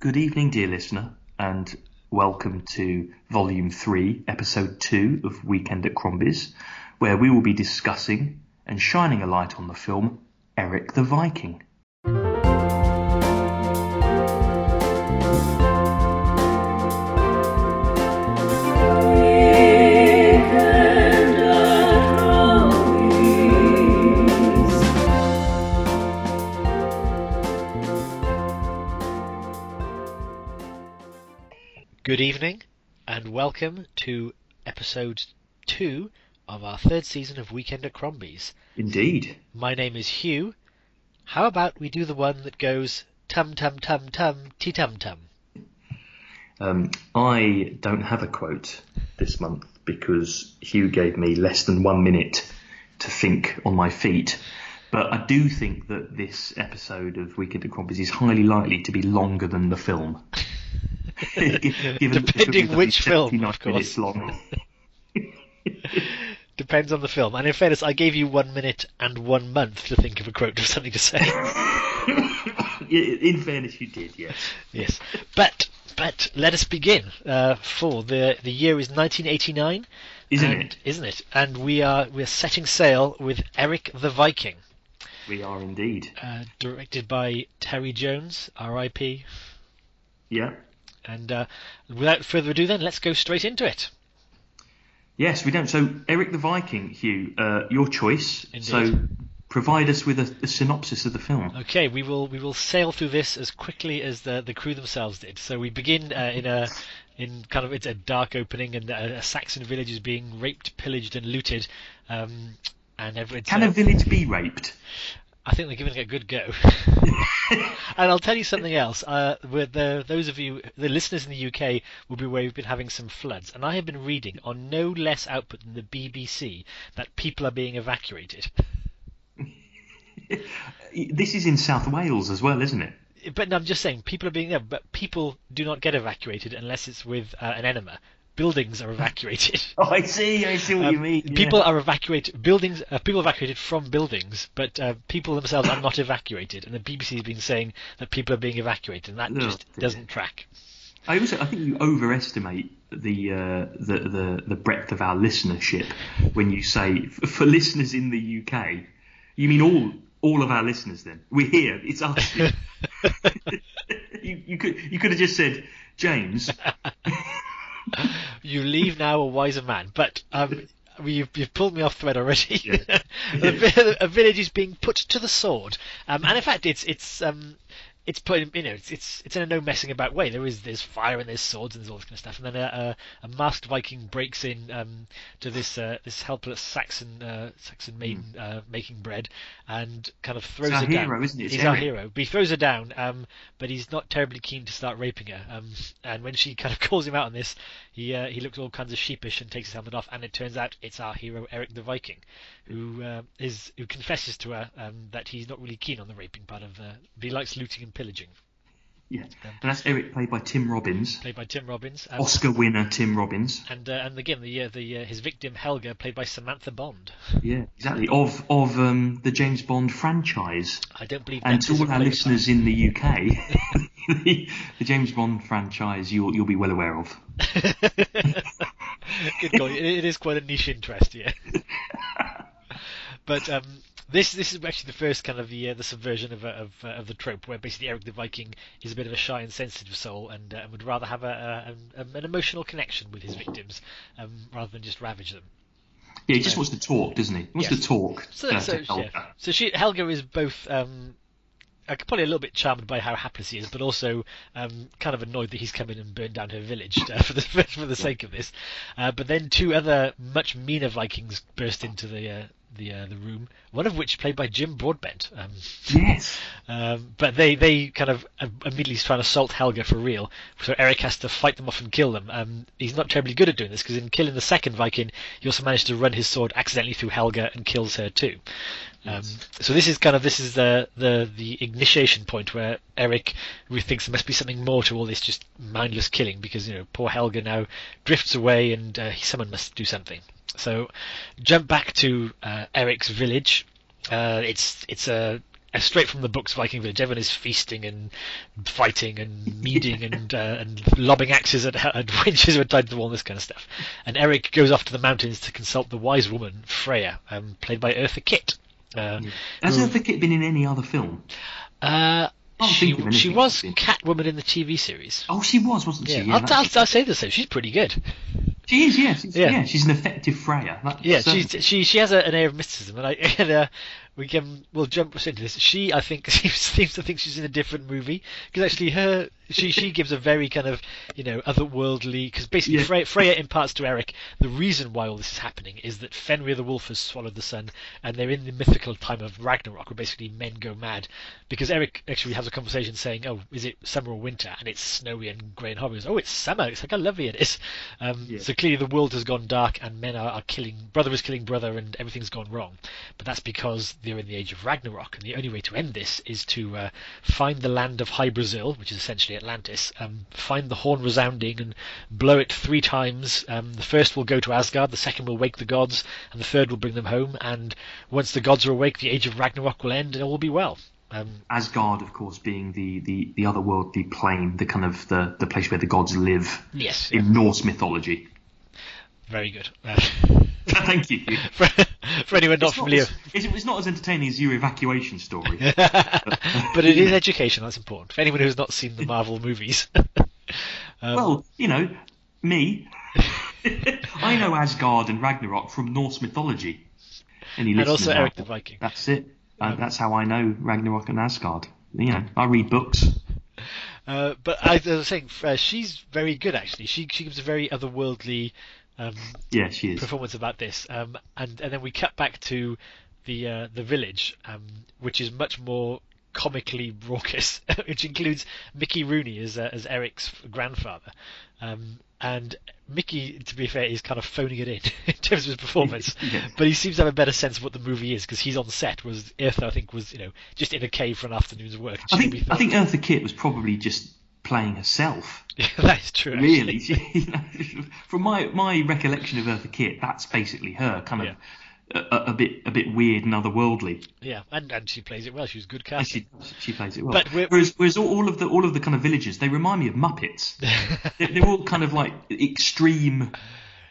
Good evening, dear listener, and welcome to Volume 3, Episode 2 of Weekend at Crombie's, where we will be discussing and shining a light on the film Eric the Viking. Good evening, and welcome to episode two of our third season of Weekend at Crombie's. Indeed. My name is Hugh. How about we do the one that goes tum tum tum tum ti tum tum? Um, I don't have a quote this month because Hugh gave me less than one minute to think on my feet. But I do think that this episode of Weekend at Crombie's is highly likely to be longer than the film. Given that the Depending which film, of course. long. Depends on the film. And in fairness, I gave you one minute and one month to think of a quote or something to say. In fairness, you did, yes. yes, but but let us begin. Uh, for the the year is 1989, Isn't and, it? Isn't it? And we are we're setting sail with Eric the Viking. We are indeed. uh, directed by Terry Jones, R.I.P. Yeah. And uh, without further ado, then let's go straight into it. Yes, we don't. So, Eric the Viking, Hugh, uh, your choice. Indeed. So, provide us with a, a synopsis of the film. Okay, we will we will sail through this as quickly as the the crew themselves did. So we begin uh, in a in kind of it's a dark opening, and a, a Saxon village is being raped, pillaged, and looted. Um, and every, Can uh, a village be raped? I think they're giving it a good go. and I'll tell you something else. Uh, with the, those of you, the listeners in the UK, will be aware we've been having some floods, and I have been reading on no less output than the BBC that people are being evacuated. This is in South Wales as well, isn't it? But no, I'm just saying, people are being there, but people do not get evacuated unless it's with uh, an enema. Buildings are evacuated. Oh, I see. I see what Um, you mean. yeah. People are evacuated. Buildings. Uh, people evacuated from buildings, but uh, people themselves are not evacuated. And the BBC has been saying that people are being evacuated, and that Oh, just dear. doesn't track. I also I think you overestimate the, uh, the the the breadth of our listenership when you say f- for listeners in the UK. You mean all all of our listeners? Then we're here. It's us. you, you could you could have just said James. You leave now a wiser man, but um, you've, you've pulled me off thread already. Yeah. a, a village is being put to the sword, um, and in fact, it's it's um, it's in, you know it's, it's it's in a no messing about way. There is there's fire and there's swords and there's all this kind of stuff, and then a, a, a masked Viking breaks in um, to this uh, this helpless Saxon uh, Saxon maiden uh, making bread and kind of throws Hmm. our her down. isn't it? It's He's our hero. But he throws her down, um, but he's not terribly keen to start raping her. Um, and when she kind of calls him out on this, he uh, he looks all kinds of sheepish and takes his helmet off. And it turns out it's our hero Eric the Viking, who uh, is who confesses to her um, that he's not really keen on the raping part of. Uh, he likes looting and pillaging. Yeah, and that's Eric played by Tim Robbins, Played by Tim Robbins. Um, Oscar winner Tim Robbins. And uh, and again the uh, the uh, his victim Helga, played by Samantha Bond. Yeah, exactly. Of of um, the James Bond franchise. I don't believe. And to all our listeners in the UK, the, the James Bond franchise you'll you'll be well aware of. Good. It, it is quite a niche interest, yeah. but um, this this is actually the first kind of the uh, the subversion of of, uh, of the trope, where basically Eric the Viking is a bit of a shy and sensitive soul, and uh, would rather have a, a, an- an emotional connection with his victims um, rather than just ravage them. Yeah, he just wants to talk, doesn't he? He wants Yes. to talk. So, uh, so, to Helga. yeah. so she Helga is both um, uh, probably a little bit charmed by how hapless he is, but also um, kind of annoyed that he's come in and burned down her village uh, for the for the sake of this. Uh, but then two other much meaner Vikings burst into the uh, the uh, the room. One of which played by Jim Broadbent. Um, Yes. um, but they, they kind of uh, immediately try and assault Helga for real. So Eric has to fight them off and kill them. Um, he's not terribly good at doing this because in killing the second Viking, he also managed to run his sword accidentally through Helga and kills her too. Um, so this is kind of this is the, the the initiation point where Eric rethinks there must be something more to all this just mindless killing because you know poor Helga now drifts away and uh, someone must do something. So jump back to uh, Eric's village. Uh, it's it's a uh, straight from the books Viking Village. Everyone is feasting and fighting and meeting and uh, and lobbing axes at, at winches who are tied to the wall, and this kind of stuff. And Eric goes off to the mountains to consult the wise woman Freya, um, played by Eartha Kitt. Uh, Has who- Eartha Kitt been in any other film? uh, Can't she, she was. Catwoman in the TV series. Oh, she was, wasn't she? Yeah, I'll, I'll, I'll say this though, She's pretty good. she is. Yeah, she's, Yeah. yeah. she's an effective Freya. That's, Yeah, she's, she she has a, an air of mysticism, and I and, uh, we can we'll jump into this. She I think seems, seems to think she's in a different movie because actually her she she gives a very kind of you know otherworldly because basically Yeah. Freya, Freya imparts to Eric the reason why all this is happening is that Fenrir the wolf has swallowed the sun and they're in the mythical time of Ragnarok where basically men go mad because Eric actually has a conversation saying oh is it summer or winter and it's snowy and grey and horrible He goes, oh it's summer it's like how lovely it is um, Yeah. so clearly the world has gone dark and men are, are killing brother is killing brother and everything's gone wrong but that's because they're in the age of Ragnarok and the only way to end this is to uh, find the land of Hy Brasil which is essentially Atlantis um, find the horn resounding and blow it three times. Um, the first will go to Asgard the second will wake the gods and the third will bring them home and once the gods are awake the age of Ragnarok will end and all will be well. Um, Asgard, of course, being the, the, other world, the plane, the kind of the, the place where the gods live. Yes. In Norse mythology. Very good Thank you. for, for anyone not It's not, familiar as, it's, it's not as entertaining as your evacuation story. but it is education. That's important for anyone who's not seen the Marvel movies. um, well, you know, me. I know Asgard and Ragnarok from Norse mythology. Any and also Eric the? Viking. That's it. Uh, that's how I know Ragnarok and Asgard. You know, I read books. Uh, but as I was saying, uh, she's very good actually. She she gives a very otherworldly um, Yeah, she is. performance about this. Um, and and then we cut back to the uh, the village, um, which is much more comically raucous, which includes Mickey Rooney as uh, as Eric's grandfather. Um, and Mickey, to be fair, is kind of phoning it in in terms of his performance, Yeah. but he seems to have a better sense of what the movie is because he's on set. Was Eartha, I think, was you know just in a cave for an afternoon's work. I think I think Eartha Kitt was probably just playing herself. that is true. Really, She- you know, from my my recollection of Eartha Kitt, that's basically her, kind of a, a, a bit a bit weird and otherworldly. Yeah, and and she plays it well. She's good casting. she she plays it well. But whereas whereas all, all of the all of the kind of villagers, they remind me of Muppets. they're, they're all kind of like extreme.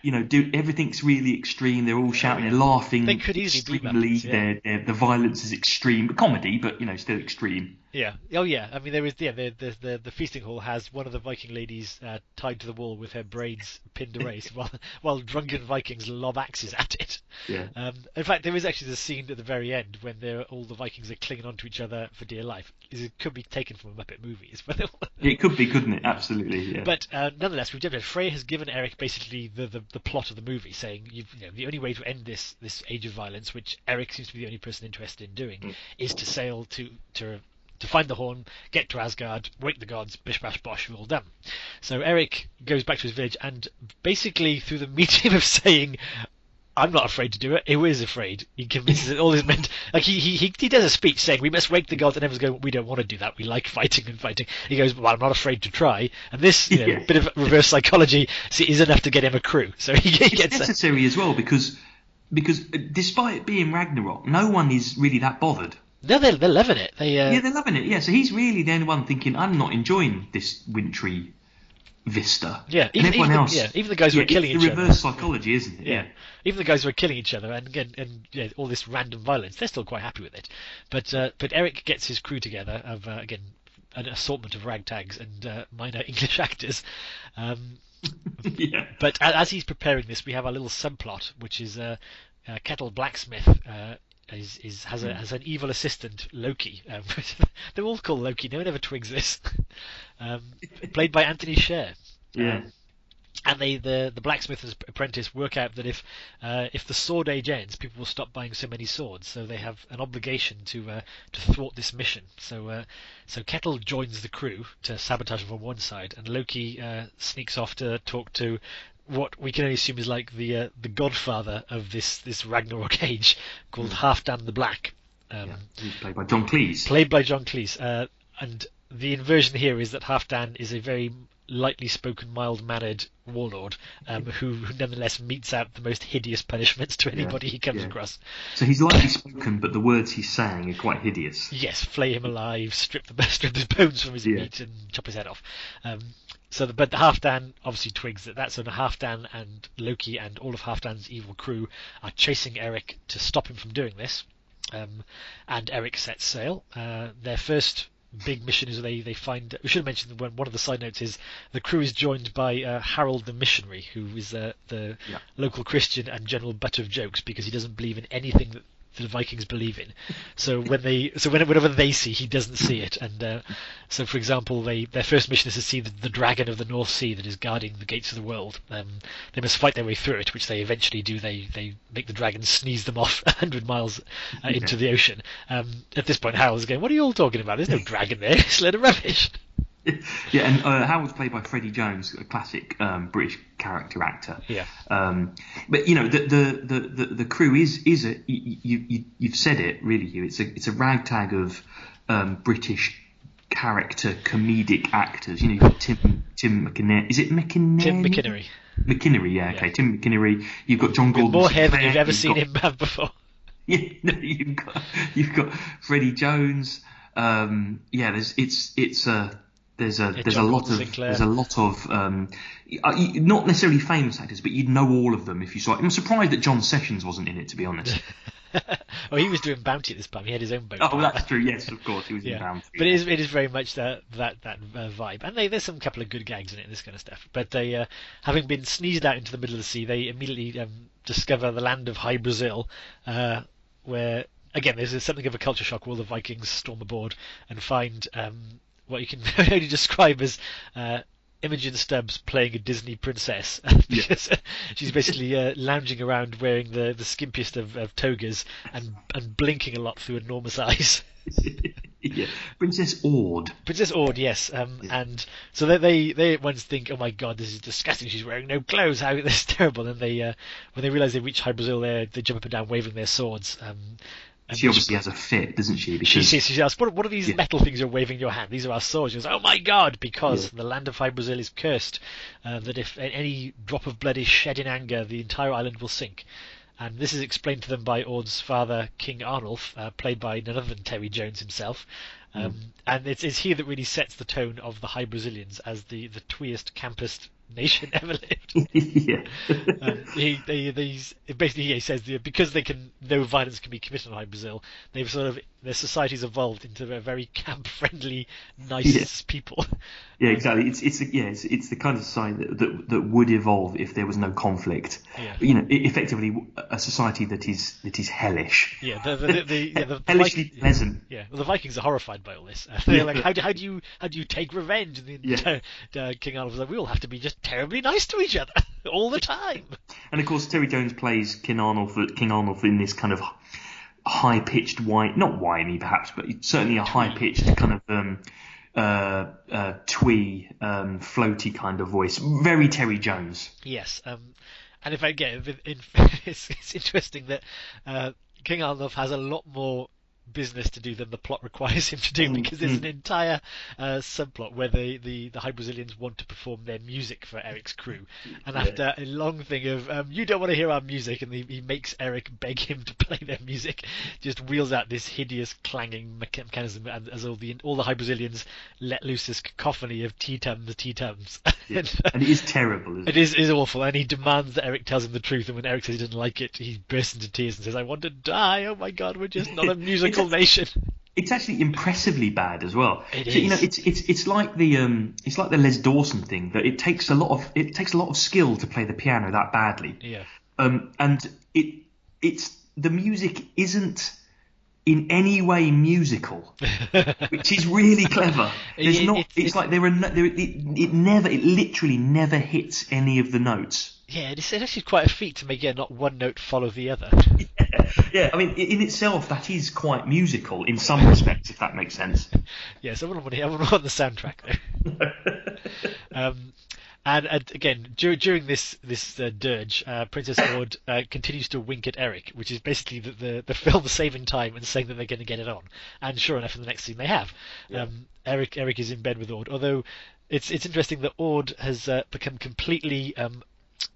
You know, do everything's really extreme. They're all shouting, they're laughing. They could easily extremely. Yeah. they're, they're, the violence is extreme, comedy, but you know, still extreme. Yeah. Oh, yeah. I mean, there is. Yeah. The the the, the feasting hall has one of the Viking ladies uh, tied to the wall with her braids pinned to race, while while drunken Vikings lob axes at it. Yeah. Um, in fact, there is actually the scene at the very end when they're, all the Vikings are clinging onto each other for dear life. It could be taken from a Muppet movie, well. It could be, couldn't it? Absolutely. Yeah. But uh, nonetheless, we've definitely Frey has given Eric basically the, the, the plot of the movie, saying you've, you know, the only way to end this this age of violence, which Eric seems to be the only person interested in doing, Mm. is to sail to to to find the horn, get to Asgard, wake the gods, bish bash bosh, we're all done. So Eric goes back to his village, and basically through the medium of saying. I'm not afraid to do it. He is afraid. He convinces all his men. Like he, he he does a speech saying we must wake the gods, and everyone's going, we don't want to do that. We like fighting and fighting. He goes, well, I'm not afraid to try. And this you know, Yeah. bit of reverse psychology is enough to get him a crew. So he, he it's gets that. necessary as well because because uh, despite it being Ragnarok, no one is really that bothered. No, they're they're loving it. They uh, Yeah, they're loving it. Yeah, so he's really the only one thinking, I'm not enjoying this wintry vista. Yeah, and even- everyone even the- else. yeah, even the guys who yeah, are killing each the other. reverse psychology, isn't it? yeah. Even the guys who are killing each other and and yeah, all this random violence, they're still quite happy with it. But uh, but Eric gets his crew together of uh, again an assortment of ragtags and uh, minor English actors. Um, yeah. But as he's preparing this, we have a little subplot, which is uh, uh, Kettle Blacksmith uh, is, is has a has an evil assistant Loki. Um, they're all called Loki. No one ever twigs this. um, played by Anthony Sher. Yeah. Um, and they the the blacksmith and his apprentice work out that if uh, if the sword age ends, people will stop buying so many swords. So they have an obligation to uh, to thwart this mission. So uh, so Kettle joins the crew to sabotage them from one side, and Loki uh, sneaks off to talk to what we can only assume is like the uh, the godfather of this this Ragnarok age, called Halfdan the Black. Um, yeah. He's played by John Cleese. played by John Cleese. Uh, and the inversion here is that Halfdan is a very lightly spoken, mild mannered warlord um, who, who, nonetheless metes out the most hideous punishments to anybody yeah, he comes yeah. across. So he's lightly spoken, but the words he's saying are quite hideous. Yes, flay him alive, strip the strip his bones from his yeah. meat, and chop his head off. Um, so, the, but the Halfdan obviously twigs that that's on Halfdan and Loki and all of Halfdan's evil crew are chasing Eric to stop him from doing this. Um, and Eric sets sail. Uh, their first big mission is they, they find. We should have mentioned one, one of the side notes is the crew is joined by uh, Harold the missionary, who is uh, the yeah. local Christian and general butt of jokes because he doesn't believe in anything that the Vikings believe in. So when they, so whenever they see, he doesn't see it. And uh, so, for example, they their first mission is to see the, the, dragon of the North Sea that is guarding the gates of the world. Um, they must fight their way through it, which they eventually do. They they make the dragon sneeze them off hundred miles uh, into the ocean. Um, at this point, Harold's going, "What are you all talking about? There's no dragon there. It's a load of rubbish." yeah, and uh, Howard's played by Freddie Jones, a classic um, British character actor. Yeah. Um, but you know, the the, the, the, the crew is is a you, you you've said it really, Hugh. It's a it's a ragtag of um, British character comedic actors. You know, you've got Tim Tim McInnerny. Is it McInnerny? Tim McInnerny. McInnerny, yeah, okay. Yeah. Tim McInnerny. You've got John Gordon. more hair than you've ever you've seen got, him have before. Yeah, no, you've got you've got Freddie Jones. Um, yeah, there's it's it's a uh, there's a yeah, there's John a lot of Sinclair. there's a lot of um, uh, not necessarily famous actors, but you'd know all of them if you saw it. I'm surprised that John Sessions wasn't in it, to be honest. well, he was doing Bounty at this time. He had his own boat. Oh, that's true. Yes, of course, he was yeah. in Bounty. But it is it is very much that that that uh, vibe, and they, there's some couple of good gags in it, this kind of stuff. But they, uh, having been sneezed out into the middle of the sea, they immediately um, discover the land of Hy Brasil, uh, where again, there's something of a culture shock. All the Vikings storm aboard and find um, what you can only describe as uh, Imogen Stubbs playing a Disney princess because yeah. she's basically uh, lounging around wearing the, the skimpiest of, of, togas and and blinking a lot through enormous eyes. yeah, Princess Aud. Princess Aud, yes. Um, yeah. And so they, they they at once think, oh my god, this is disgusting. She's wearing no clothes. How this is terrible. And they uh, when they realise they reach Hy Brasil, they they jump up and down waving their swords. Um, and she obviously has a fit, doesn't she? Because she, she, she asks, what, what are these yeah. metal things you're waving in your hand? These are our swords. She goes, oh my god, because yeah. the land of Hy Brasil is cursed, uh, that if any drop of blood is shed in anger, the entire island will sink. And this is explained to them by Aud's father, King Arnulf, uh, played by none other than Terry Jones himself. Um, mm. And it's, it's here that really sets the tone of the High Brazilians as the, the tweest, campest nation ever lived. yeah. um, he, they, basically he says because they can no violence can be committed on Brazil, they've sort of their society's evolved into a very camp friendly, nice yeah. people. Yeah, exactly. It's it's yeah, it's, it's the kind of society that, that, that would evolve if there was no conflict. Yeah. You know, effectively a society that is that is hellish. Yeah, the the, the, yeah, the hellishly Viking, pleasant. Yeah, well, the Vikings are horrified by all this. They're yeah. like, how do how do you how do you take revenge? And yeah. uh, uh, King Arnulf's like, we all have to be just terribly nice to each other all the time. And of course, Terry Jones plays King Arnold, King Arnulf in this kind of high pitched whine, not whiny perhaps, but certainly a high pitched kind of um, uh, uh, twee, um, floaty kind of voice. Very Terry Jones. Yes. Um, and if I get it, it's, it's interesting that uh, King Arnulf has a lot more business to do than the plot requires him to do mm, because there's mm. an entire uh, subplot where the, the, the Hy Brazilians want to perform their music for Eric's crew. And yeah. after a long thing of, um, you don't want to hear our music, and he, he, makes Eric beg him to play their music, just wheels out this hideous clanging mechanism and as all the, all the Hy Brazilians let loose this cacophony of T-tums, T-tums. Yeah. and, and, it is terrible, it? It is, is awful, and he demands that Eric tells him the truth, and when Eric says he doesn't like it, he bursts into tears and says, I want to die, oh my god, we're just not a musical nation. It's actually impressively bad as well. It so, is. You know, it's it's it's like the um, it's like the Les Dawson thing that it takes a lot of it takes a lot of skill to play the piano that badly. Yeah. Um, and it it's the music isn't in any way musical, which is really clever. There's it, not. It's, it's, like there are no, there, it, it never it literally never hits any of the notes. Yeah, it's actually quite a feat to make yeah, not one note follow the other. yeah, yeah, I mean, in itself, that is quite musical in some respects, if that makes sense. yes, I wouldn't want to, I wouldn't want the soundtrack though. um, And, and again, dur- during this this uh, dirge, uh, Princess Aud uh, continues to wink at Eric, which is basically the, the, the film saving time and saying that they're going to get it on. And sure enough, in the next scene they have. Yeah. Um, Eric Eric is in bed with Aud, although it's it's interesting that Aud has uh, become completely um,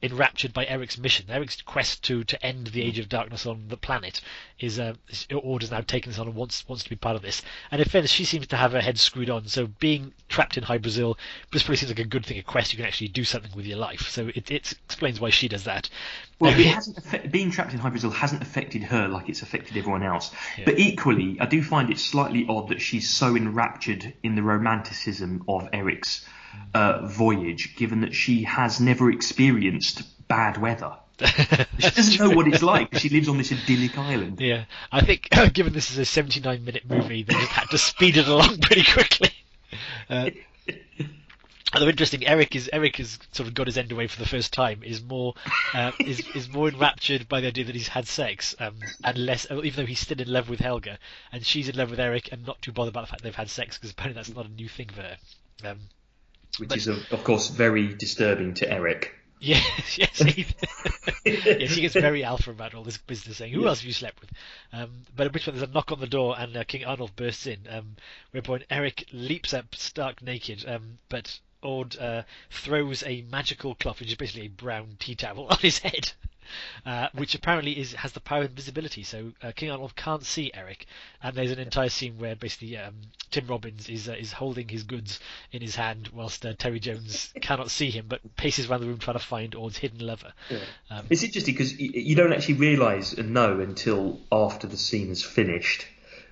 enraptured by Eric's mission. Eric's quest to, to end the Age of Darkness on the planet is uh, is- Aud now taken this on and wants wants to be part of this. And in fairness, she seems to have her head screwed on. So being trapped in Hy Brasil, this probably seems like a good thing. A quest you can actually do something with your life. So it, it explains why she does that. Well, it hasn't being trapped in Hy Brasil hasn't affected her like it's affected everyone else. Yeah. But equally, I do find it slightly odd that she's so enraptured in the romanticism of Eric's uh, voyage, given that she has never experienced bad weather. She doesn't know what it's like. She lives on this idyllic island. Yeah, I think given this is a 79 minute movie, they just had to speed it along pretty quickly. Uh, although interesting, Eric is Eric has sort of got his end away for the first time. Is more uh, is is more enraptured by the idea that he's had sex, um, and less even though he's still in love with Helga, and she's in love with Eric, and not too bothered about the fact they've had sex because apparently that's not a new thing for her. Um, which But- is of, of course very disturbing to Eric. Yes, yes, he, yes, he gets very alpha about all this business, saying, "Who else have you slept with?" Um, but at which point there's a knock on the door, and uh, King Arnulf bursts in. Um, whereupon Eric leaps up, stark naked, um, but Aud uh, throws a magical cloth, which is basically a brown tea towel, on his head. Uh, which apparently is has the power of invisibility, so uh, King Arnulf can't see Eric. And there's an entire scene where basically um, Tim Robbins is uh, is holding his goods in his hand, whilst uh, Terry Jones cannot see him, but paces around the room trying to find Aud's hidden lover. Um, It's interesting because you, you don't actually realise and know until after the scene is finished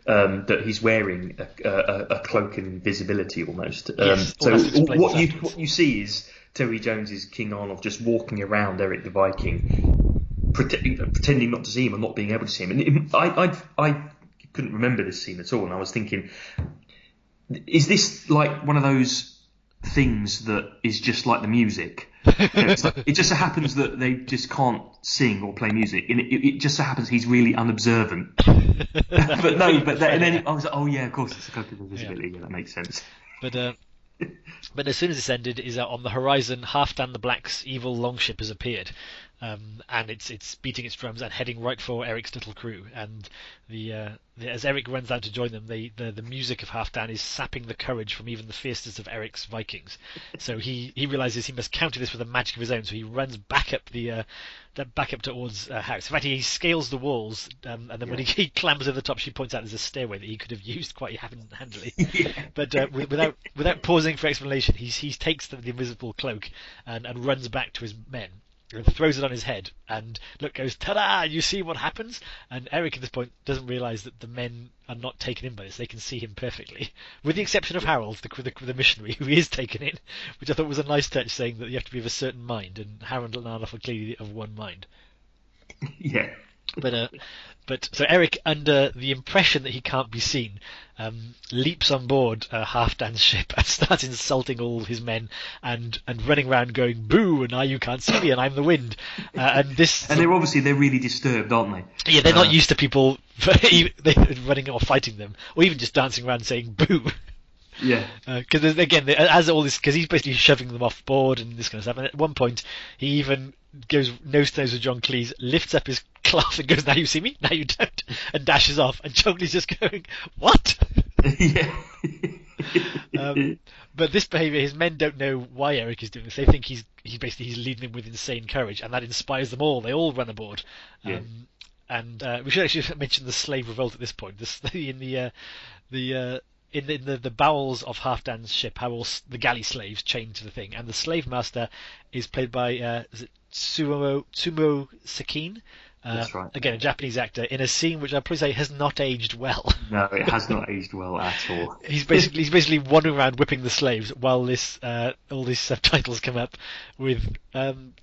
um, that he's wearing a, a, a cloak of invisibility almost. Um, Yes, so what you what you see is Terry Jones's King Arnold just walking around Eric the Viking, pretending, pretending not to see him and not being able to see him. And it, I, I I couldn't remember this scene at all, and I was thinking, is this like one of those things that is just like the music? It's like- it just so happens that they just can't sing or play music, and it, it just so happens he's really unobservant. but no, but then, and then I was like, oh yeah, of course it's a cloak of invisibility. Yeah, that makes sense. But uh, but as soon as this ended, is that on the horizon, Halfdan the Black's evil longship has appeared, um, and it's it's beating its drums and heading right for Eric's little crew. And the, uh, the as Eric runs out to join them, the, the the music of Halfdan is sapping the courage from even the fiercest of Eric's Vikings. So he he realizes he must counter this with a magic of his own. So he runs back up the. Uh, back up to Aud's uh, house. In fact, he scales the walls, um, and then when he, he clambers over the top, she points out there's a stairway that he could have used quite handily. But uh, without without pausing for explanation, he he takes the, the invisible cloak and, and runs back to his men. And throws it on his head, and look goes, "Ta-da! You see what happens?" And Eric at this point doesn't realise that the men are not taken in by this; they can see him perfectly, with the exception of Harold, the the, the missionary, who is taken in, which I thought was a nice touch, saying that you have to be of a certain mind, and Harold and Arnold are clearly of one mind. yeah. But uh, but so Eric, under the impression that he can't be seen, um, leaps on board uh, Halfdan's ship and starts insulting all his men and and running around going boo and now you can't see me and I'm the wind uh, and this And they're obviously they're really disturbed, aren't they? yeah they're not uh, used to people running or fighting them or even just dancing around saying boo Yeah. because again, as all this, because he's basically shoving them off board and this kind of stuff. And at one point, he even goes nose to nose with John Cleese, lifts up his cloth and goes, "Now you see me, now you don't," and dashes off. And John Cleese just going, "What?" yeah. um, but this behaviour, his men don't know why Eric is doing this. They think he's he basically he's leading them with insane courage, and that inspires them all. They all run aboard. Um, Yeah. And uh, we should actually mention the slave revolt at this point. This, in the uh, the uh, in the, in the the bowels of Halfdan's ship, how all the galley slaves chained to the thing, and the slave master is played by uh, is it Tsumo Tsumo Sekine. Uh, right. Again, a Japanese actor in a scene which I'd probably say has not aged well. No, it has not aged well at all. He's basically he's basically wandering around whipping the slaves while this uh, all these subtitles come up with um,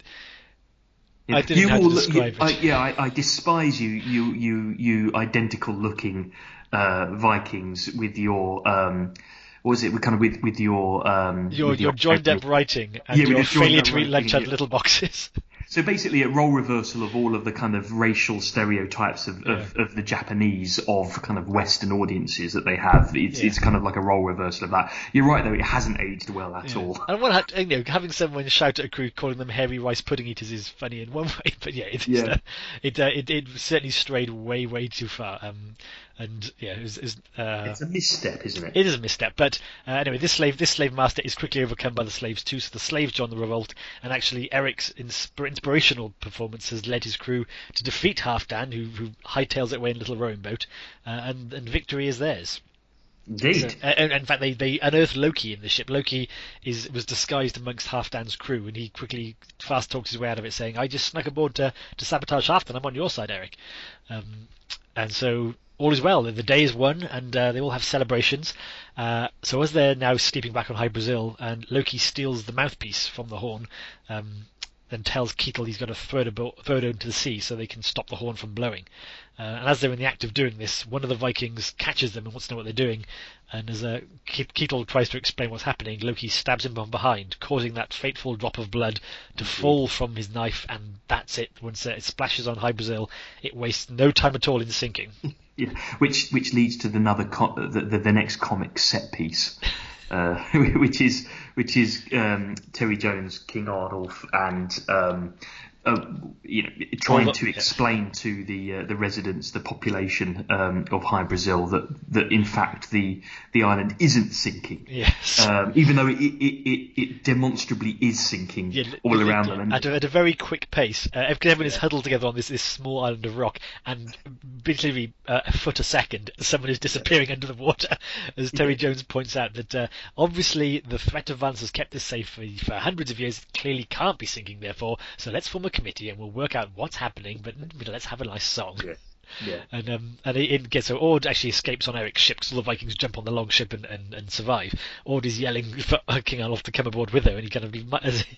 I didn't know how to describe you- I, yeah, I, I despise you, you, you, you identical looking uh, Vikings with your um, what was it? Kind of with with your um, your with your joined up writing and Yeah, your your failure to writing, lunch out little boxes. So basically, a role reversal of all of the kind of racial stereotypes of, of, Yeah. of the Japanese of kind of Western audiences that they have. It's, Yeah. it's kind of like a role reversal of that. You're right though; it hasn't aged well at Yeah. all. And one you know, having someone shout at a crew calling them hairy rice pudding eaters is funny in one way, but yeah, it Yeah. uh, it, uh, it it certainly strayed way way too far. Um, and yeah, it was, it was uh, It's a misstep, isn't it? it is a misstep, but uh, anyway, this slave this slave master is quickly overcome by the slaves too. So the slaves join the revolt, and actually Eric's insp- inspirational performance has led his crew to defeat Halfdan, who who hightails it away in a little rowing boat, uh, and and victory is theirs. Indeed. So, uh, and in fact, they, they unearth Loki in the ship. Loki is was disguised amongst Halfdan's crew, and he quickly fast talks his way out of it, saying, "I just snuck aboard to, to sabotage Halfdan. I'm on your side, Eric." Um, and so all is well. The day is won, and uh, they all have celebrations. Uh, so as they're now sleeping back on Hy Brasil, and Loki steals the mouthpiece from the horn, um, then tells Ketel he's got to throw it, abo- throw it into the sea so they can stop the horn from blowing. Uh, and as they're in the act of doing this, one of the Vikings catches them and wants to know what they're doing. And as uh, tries to explain what's happening, Loki stabs him from behind, causing that fateful drop of blood to fall from his knife. And that's it. Once uh, it splashes on Hy Brasil, it wastes no time at all in sinking. Which which leads to another co- the, the the next comic set piece, uh, which is which is um, Terry Jones, King Ardolf, and um, uh, you know trying to explain to the uh, the residents, the population um, of Hy Brasil that that in fact the the island isn't sinking. Yes. Um, even though it, it, it, it demonstrably is sinking Yeah, all around them. At, a, at a very quick pace. Uh, everyone is huddled together on this, this small island of rock, and literally uh, a foot a second, someone is disappearing under the water. As Terry Jones points out, that uh, obviously the threat of violence has kept this safe for, for hundreds of years. It clearly can't be sinking, therefore. So let's form a committee and we'll work out what's happening. But let's have a nice song. yeah, yeah. And um, and it, gets so Aud actually escapes on Eric's ship because all the Vikings jump on the long ship and, and, and survive. Aud is yelling for King Olaf to come aboard with her, and he kind of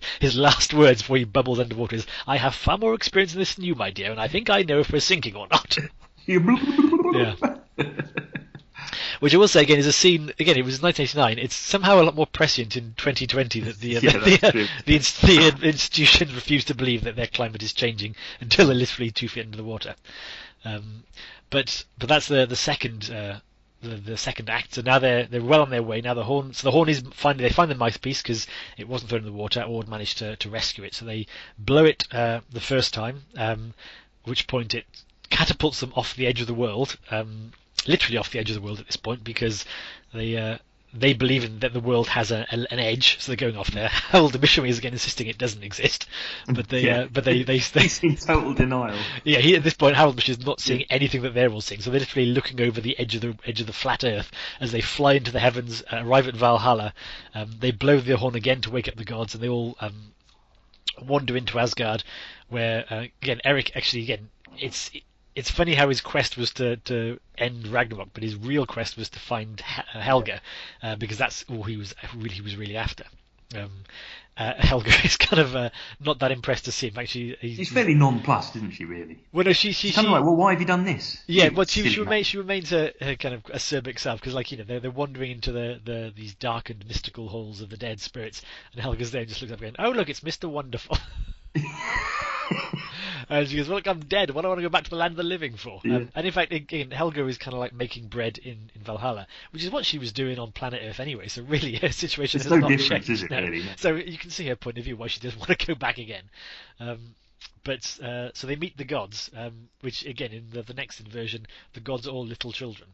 his last words before he bubbles underwater is, "I have far more experience in this than you, my dear, and I think I know if we're sinking or not." yeah. Which I will say again is a scene. Again, it was 1989. It's somehow a lot more prescient in 2020 that the uh, Yeah, the, the, the, the institutions refuse to believe that their climate is changing until they're literally two feet under the water. Um, but but that's the the second uh, the, the second act. So now they're they're well on their way. Now the horn so the horn is finally they find the mouthpiece because it wasn't thrown in the water. Aud managed to, to rescue it. So they blow it uh, the first time, um, which point it catapults them off the edge of the world, um, literally off the edge of the world at this point because they. Uh, they believe in, that the world has a, a, an edge, so they're going off there. Harold the missionary is again insisting it doesn't exist, but they, Yeah. uh, but they, they, they, He's in total denial. yeah, he, at this point, Harold is not seeing anything that they're all seeing, so they're literally looking over the edge of the edge of the flat Earth as they fly into the heavens, uh, arrive at Valhalla. Um, they blow their horn again to wake up the gods, and they all um, wander into Asgard, where uh, again Eric actually again it's it's funny how his quest was to, to end Ragnarok, but his real quest was to find Helga, uh, because that's all he was really he was really after. Um, uh, Helga is kind of uh, not that impressed to see him. Actually, he's, She's fairly nonplussed, isn't she? Really. well, no, she she, She's kind she of like, well, why have you done this? yeah, well, she, she remains she remains her, her kind of acerbic self because, like you know, they're they're wandering into the, the these darkened mystical halls of the dead spirits, and Helga's there and just looks up again. "Oh, look, it's Mister Wonderful." and she goes, "Well, look, I'm dead. What do I want to go back to the land of the living for?" Yeah. Um, and in fact, again, Helga is kind of like making bread in, in Valhalla, which is what she was doing on planet Earth anyway. So really, her situation It's has no not changed. is it, no. really? So you can see her point of view why she doesn't want to go back again. Um, but uh, so they meet the gods, um, which again in the, the next inversion, the gods are all little children.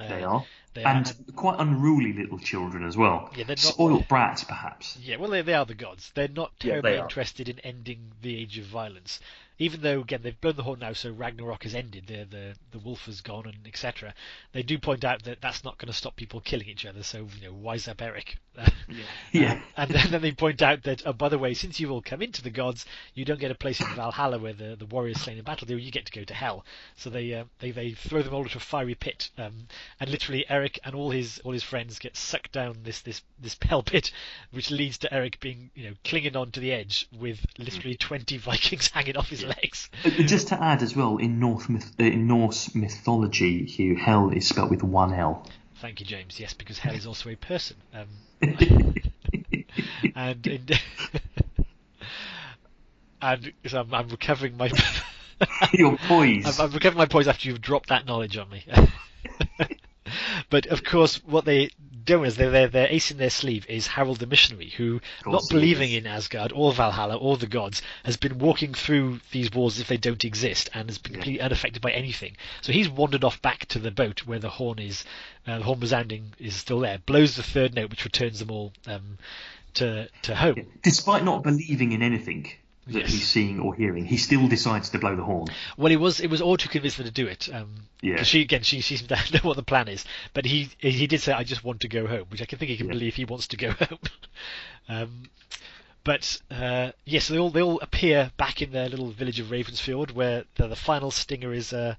Uh, They are. They are. and quite unruly little children as well. Yeah, they're not- Spoiled brats, perhaps. Yeah, well, they, they are the gods. They're not Yeah, terribly they are. interested in ending the age of violence. Even though, again, they've blown the horn now, so Ragnarok has ended, the the, the wolf has gone, and etc. They do point out that that's not going to stop people killing each other. So, you know, wise up, Eric. Yeah. yeah. and then, then they point out that, oh, by the way, since you've all come into the gods, you don't get a place in Valhalla where the, the warriors slain in battle do. You get to go to hell. So they uh, they they throw them all into a fiery pit, um, and literally Eric and all his all his friends get sucked down this this this hell pit, which leads to Eric being you know clinging on to the edge with literally twenty Vikings hanging off his legs. Just to add as well, in North myth, uh, in Norse mythology, Hugh, hell is spelt with one L. Thank you, James. Yes, because hell is also a person. Um, and in, and so I'm, I'm recovering my. Your poise. I'm, I'm recovering my poise after you've dropped that knowledge on me. but of course, what they doing is they're, they're, they're ace in their sleeve is Harold the Missionary, who, not believing in Asgard or Valhalla or the gods, has been walking through these walls as if they don't exist and has been yeah. completely unaffected by anything. So he's wandered off back to the boat where the horn is, uh, the horn resounding is still there, blows the third note, which returns them all um, to to home. Despite not believing in anything yes. he's seeing or hearing, he still decides to blow the horn. Well, it was it was Aud who convinced her to do it. Um, yeah. She again, she she seems to know what the plan is, but he he did say, "I just want to go home," which I can think he can yeah. believe he wants to go home. um, but uh, yes, they all they all appear back in their little village of Ravensfield, where the, the final stinger is. Uh,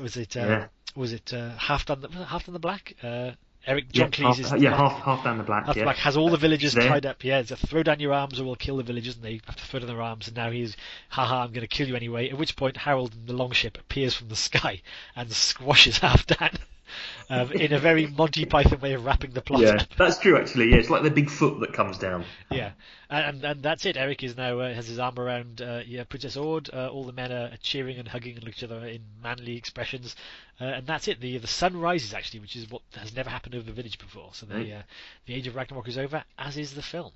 was it? Uh, yeah. Was it uh, Halfdan? The, Halfdan the black? Uh, Eric John yeah, Cleese half, is uh, yeah half half down the black. Half yeah. black has all the uh, villagers tied up. Yeah, it's a throw down your arms or we'll kill the villagers, and they have to throw down their arms. And now he's, haha, I'm going to kill you anyway. At which point Harold in the longship appears from the sky and squashes Halfdan um, in a very Monty Python way of wrapping the plot. Yeah, that's true actually. Yeah, it's like the big foot that comes down. Yeah, and and that's it. Eric is now uh, has his arm around uh, yeah Princess Aud. Uh, all the men are cheering and hugging each other in manly expressions, uh, and that's it. The the sun rises actually, which is what has never happened over the village before. So the. Uh, the age of Ragnarok is over, as is the film.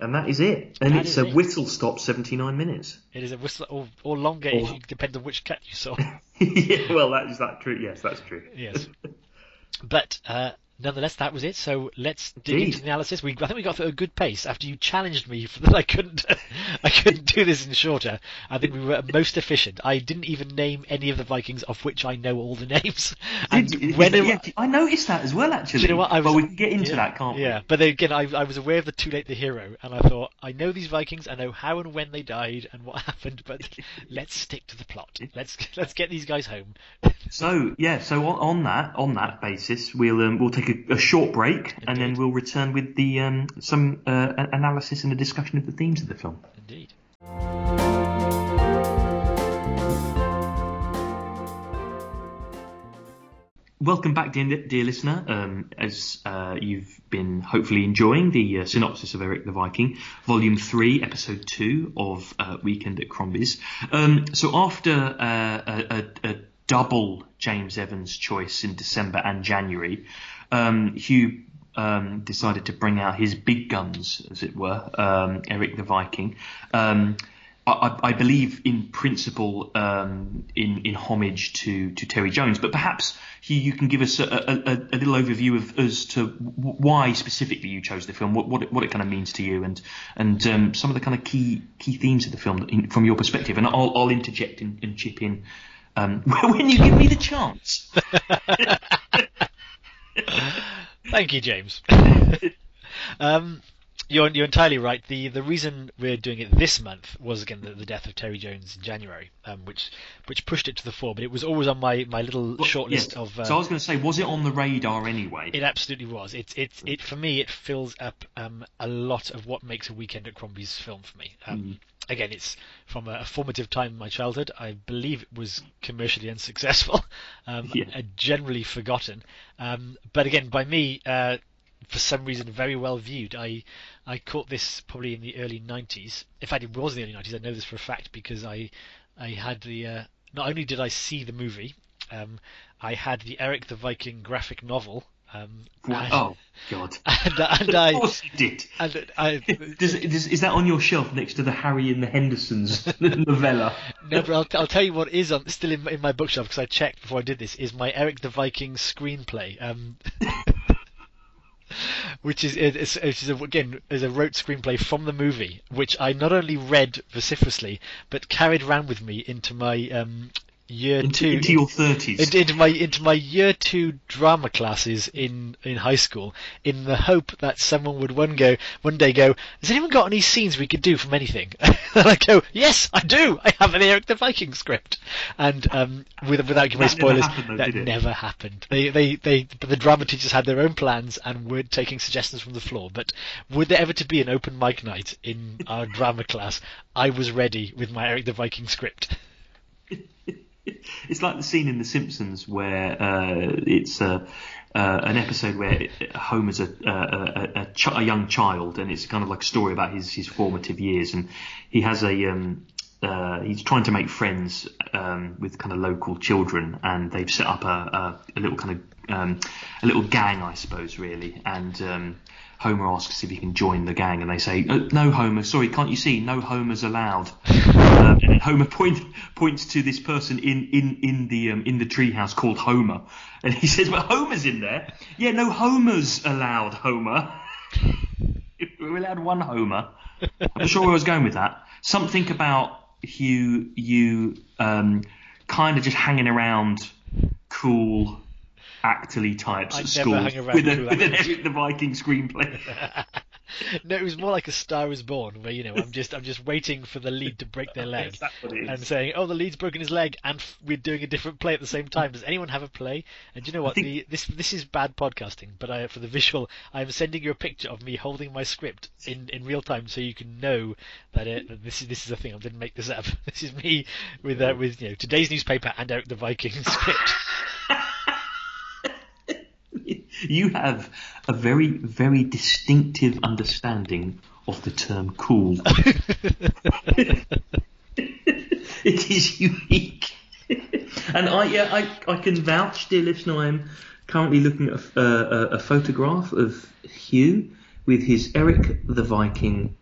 And that is it. And that it's a it. whistle stop 79 minutes. It is a whistle, or, or longer, or... if you, on which cut you saw. yeah, well, that is that true. Yes, that's true. Yes. But uh, nonetheless, that was it. So let's dig Indeed. into the analysis. We, I think we got through a good pace after you challenged me that I couldn't, I couldn't do this in shorter. I think we were most efficient. I didn't even name any of the Vikings of which I know all the names. And Did, when yeah, I noticed that as well, actually. you know what? I was, well, we can get into yeah, that, can't we? Yeah, but then again, I, I was aware of the Too Late the Hero, and I thought I know these Vikings. I know how and when they died and what happened, but let's stick to the plot. Let's let's get these guys home. so yeah, so on, on that on that basis, we'll um, we'll take a, a short break, Indeed. and then we'll return with the um, some uh, analysis and a discussion of the themes of the film. Indeed. Welcome back, dear, dear listener. Um, as uh, you've been hopefully enjoying the uh, synopsis of Eric the Viking, Volume 3, Episode 2 of uh, Weekend at Crombie's. Um, so, after uh, a, a, a, double James Evans choice in December and January, um, Hugh um, decided to bring out his big guns, as it were, um, Eric the Viking. Um, I, I, believe in principle um, in in homage to, to Terry Jones, but perhaps you can give us a, a, a, little overview of as to why specifically you chose the film, what what it, what it kind of means to you, and and um, some of the kind of key key themes of the film in, from your perspective, and I'll, I'll interject and, and chip in when you give me the chance. Thank you, James. um, you're, you're entirely right. The the reason we're doing it this month was again the, the death of Terry Jones in January, um, which which pushed it to the fore. But it was always on my, my little well, short list of. Uh, so I was going to say, was it on the radar anyway? It absolutely was. It it it for me it fills up um, a lot of what makes a weekend at Crombie's film for me. Um, mm again, it's from a, formative time in my childhood. I believe it was commercially unsuccessful, um, yeah. generally forgotten. Um, but again, by me, uh, for some reason, very well viewed. I I caught this probably in the early 90s. In fact, it was in the early 90s. I know this for a fact because I I had the uh, not only did I see the movie, um, I had the Eric the Viking graphic novel um, and, oh God! And, and I, of course you did. And I, does, does, is that on your shelf next to the Harry and the Hendersons novella? No, but I'll, I'll, tell you what is on still in, in my bookshelf because I checked before I did this. Is my Eric the Viking screenplay. Um, which is it's, it's again is a rote screenplay from the movie, which I not only read vociferously but carried around with me into my um, year into, two into your thirties. Into, into, my into my year two drama classes in in high school in the hope that someone would one go one day go has anyone got any scenes we could do from anything? And I go yes I do. I have an Eric the Viking script. And um, with, without giving spoilers happened, though, that never happened. They they they the drama teachers had their own plans and were taking suggestions from the floor. But would there ever to be an open mic night in our drama class I was ready with my Eric the Viking script it's like the scene in The Simpsons where uh, it's uh, uh, an episode where Homer's a, a, a, ch- a, young child, and it's kind of like a story about his, his formative years, and he has a um, uh, he's trying to make friends um, with kind of local children, and they've set up a, a, a little kind of um, a little gang, I suppose, really. And um, Homer asks if he can join the gang, and they say, "Oh, "No, Homer. Sorry, can't you see? No Homers allowed." um, and Homer point, points to this person in in in the um, in the treehouse called Homer, and he says, "Well, Homer's in there. Yeah, no Homers allowed, Homer. We're allowed one Homer." I'm not sure where I was going with that. Something about Hugh, you um, kind of just hanging around cool actorly types I at school with, a, with an. Eric the Viking screenplay. no, it was more like a Star is Born, where you know I'm just I'm just waiting for the lead to break their leg. Is that what it is? and saying, "Oh, the lead's broken his leg, and f- we're doing a different play at the same time." Does anyone have a play? And do you know what? think- The, this this is bad podcasting, but I, for the visual, I'm sending you a picture of me holding my script in, in real time, so you can know that, it, that this is this is a thing. I didn't make this up. This is me with uh, with you know today's newspaper and Eric the Viking script. you have a very, very distinctive understanding of the term cool. it is unique. and I, yeah, I, I can vouch, dear listener, I am currently looking at a, a, a photograph of Hugh with his Eric the Viking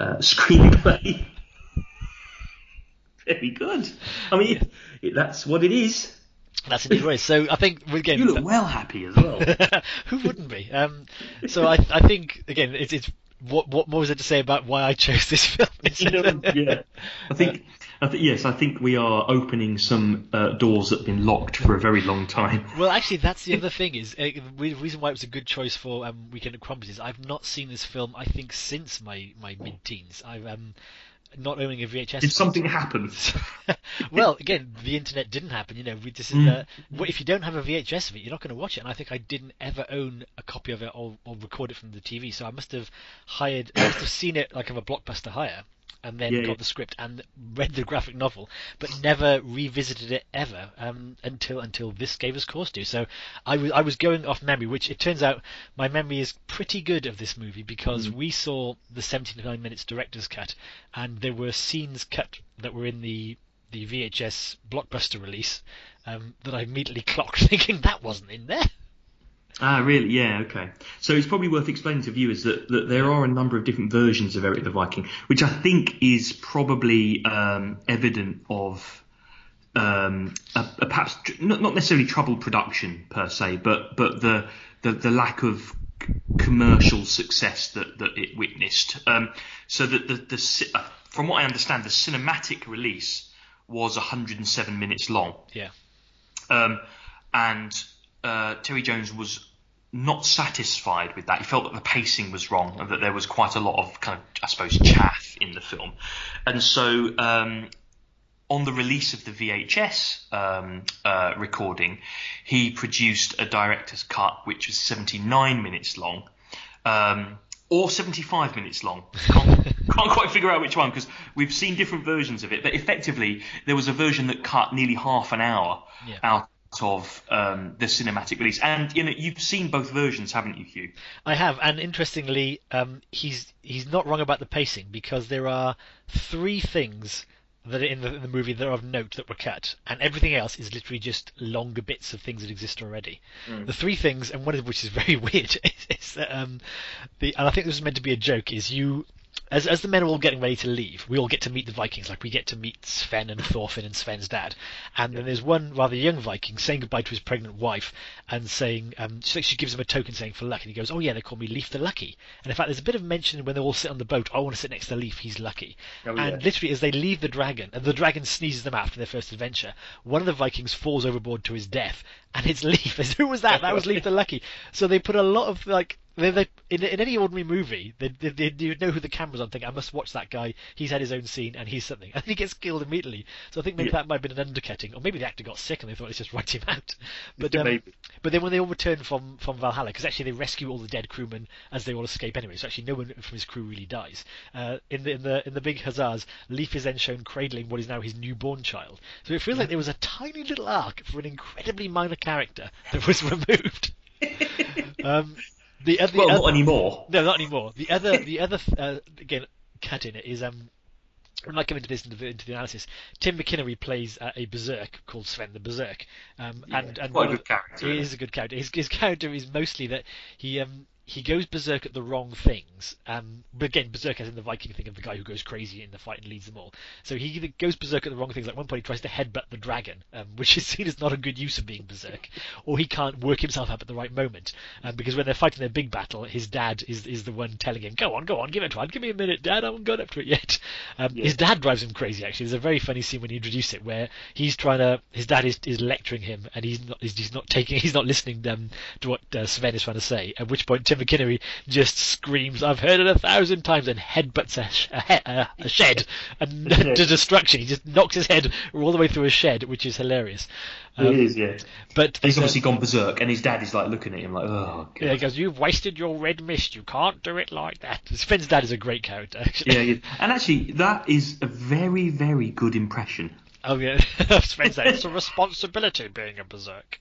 uh, screenplay. very good. I mean, it, it, that's what it is. That's indeed right. So I think again, You look well happy as well. Who wouldn't be? Um, so I, I think again, it's, it's what what more is there to say about why I chose this film? yeah, I think, I think yes, I think we are opening some uh, doors that have been locked for a very long time. Well, actually, that's the other thing. Is uh, the reason why it was a good choice for um, Weekend at Crumpets is I've not seen this film. I think since my, my mid-teens. I've um, not owning a VHS. Did something happen? well, again, the internet didn't happen. You know, we just Mm. uh, well, if you don't have a VHS of it, you're not going to watch it. And I think I didn't ever own a copy of it or, or record it from the TV. So I must have hired, I must have seen it like of a blockbuster hire, and then Yeah, got yeah. the script and read the graphic novel, but never revisited it ever um, until until this gave us cause to. So I was I was going off memory, which it turns out my memory is pretty good of this movie because we saw the 79 minutes director's cut, and there were scenes cut that were in the the VHS blockbuster release um, that I immediately clocked, thinking that wasn't in there. Ah, really? Yeah, okay. So it's probably worth explaining to viewers that, that there are a number of different versions of Eric the Viking, which I think is probably um, evident of um, a, a perhaps tr- not, not necessarily troubled production per se, but but the the, the lack of commercial success that, that it witnessed. Um, so that the, the ci- uh, from what I understand, the cinematic release was 107 minutes long. Yeah. Um, and uh, Terry Jones was not satisfied with that. He felt that the pacing was wrong and that there was quite a lot of kind of, I suppose, chaff in the film. And so, um, on the release of the VHS um, uh, recording, he produced a director's cut which was 79 minutes long. Um, or 75 minutes long. Can't, can't quite figure out which one because we've seen different versions of it. But effectively, there was a version that cut nearly half an hour Yeah. out of um, the cinematic release. And you know, you've seen both versions, haven't you, Hugh? I have, and interestingly, um, he's he's not wrong about the pacing because there are three things that are in the, in the movie that are of note that were cut, and everything else is literally just longer bits of things that exist already. The three things, and one of which is very weird, is, is that um, the and I think this was meant to be a joke. Is you as as the men are all getting ready to leave, we all get to meet the Vikings. Like we get to meet Sven and Thorfinn and Sven's dad, and then there's one rather young Viking saying goodbye to his pregnant wife and saying um, she, she gives him a token saying for luck, and he goes, "Oh yeah, they call me Leif the Lucky." And in fact, there's a bit of mention when they all sit on the boat. I want to sit next to Leif. He's lucky. Oh, and yeah. literally, as they leave the dragon, and the dragon sneezes them out for their first adventure, one of the Vikings falls overboard to his death, and it's Leif. As who was that? That was Leif the Lucky. So they put a lot of like they, they, in, in any ordinary movie, they, they, they, you'd know who the camera's on. Think I must watch that guy. He's had his own scene and he's something, and he gets killed immediately. So I think maybe Yeah. that might have been an undercutting, or maybe the actor got sick and they thought let's just write him out. But um, but then when they all return from from Valhalla, because actually they rescue all the dead crewmen as they all escape anyway, so actually no one from his crew really dies. Uh, in the in the in the big huzzas, Leif is then shown cradling what is now his newborn child. So it feels like there was a tiny little arc for an incredibly minor character that was removed. um, the, oth- the Well, oth- not anymore. no, not anymore. The other, the other, uh, again, cut in it is um, I might come into this into the, into the analysis. Tim McInnerny plays uh, a berserk called Sven the Berserk, um, Yeah, and and quite a one good character, He isn't is a good character. His, his character is mostly that he um he goes berserk at the wrong things. Um, again, berserk as in the Viking thing of the guy who goes crazy in the fight and leads them all. So he either goes berserk at the wrong things. Like one point, he tries to headbutt the dragon, um, which is seen as not a good use of being berserk, or he can't work himself up at the right moment. Um, because when they're fighting their big battle, his dad is is the one telling him, "Go on, go on, give it try. Give me a minute, Dad. I haven't got up to it yet." Um, Yeah. His dad drives him crazy. Actually, there's a very funny scene when you introduce it where he's trying to. His dad is, is lecturing him, and he's not. He's, he's not taking. He's not listening um, to what uh, Sven is trying to say. At which point, McInnerny just screams, "I've heard it a thousand times!" and headbutts a, sh- a, he- a, shed and to destruction. He just knocks his head all the way through a shed, which is hilarious. It Um, is, yeah. But He's a- obviously gone berserk, and his dad is like looking at him like, oh, God. yeah, he goes, "You've wasted your red mist. You can't do it like that." Sven's dad is a great character. Actually. Yeah, yeah. And actually, that is a very, very good impression. Oh yeah, said it's a responsibility being a berserk.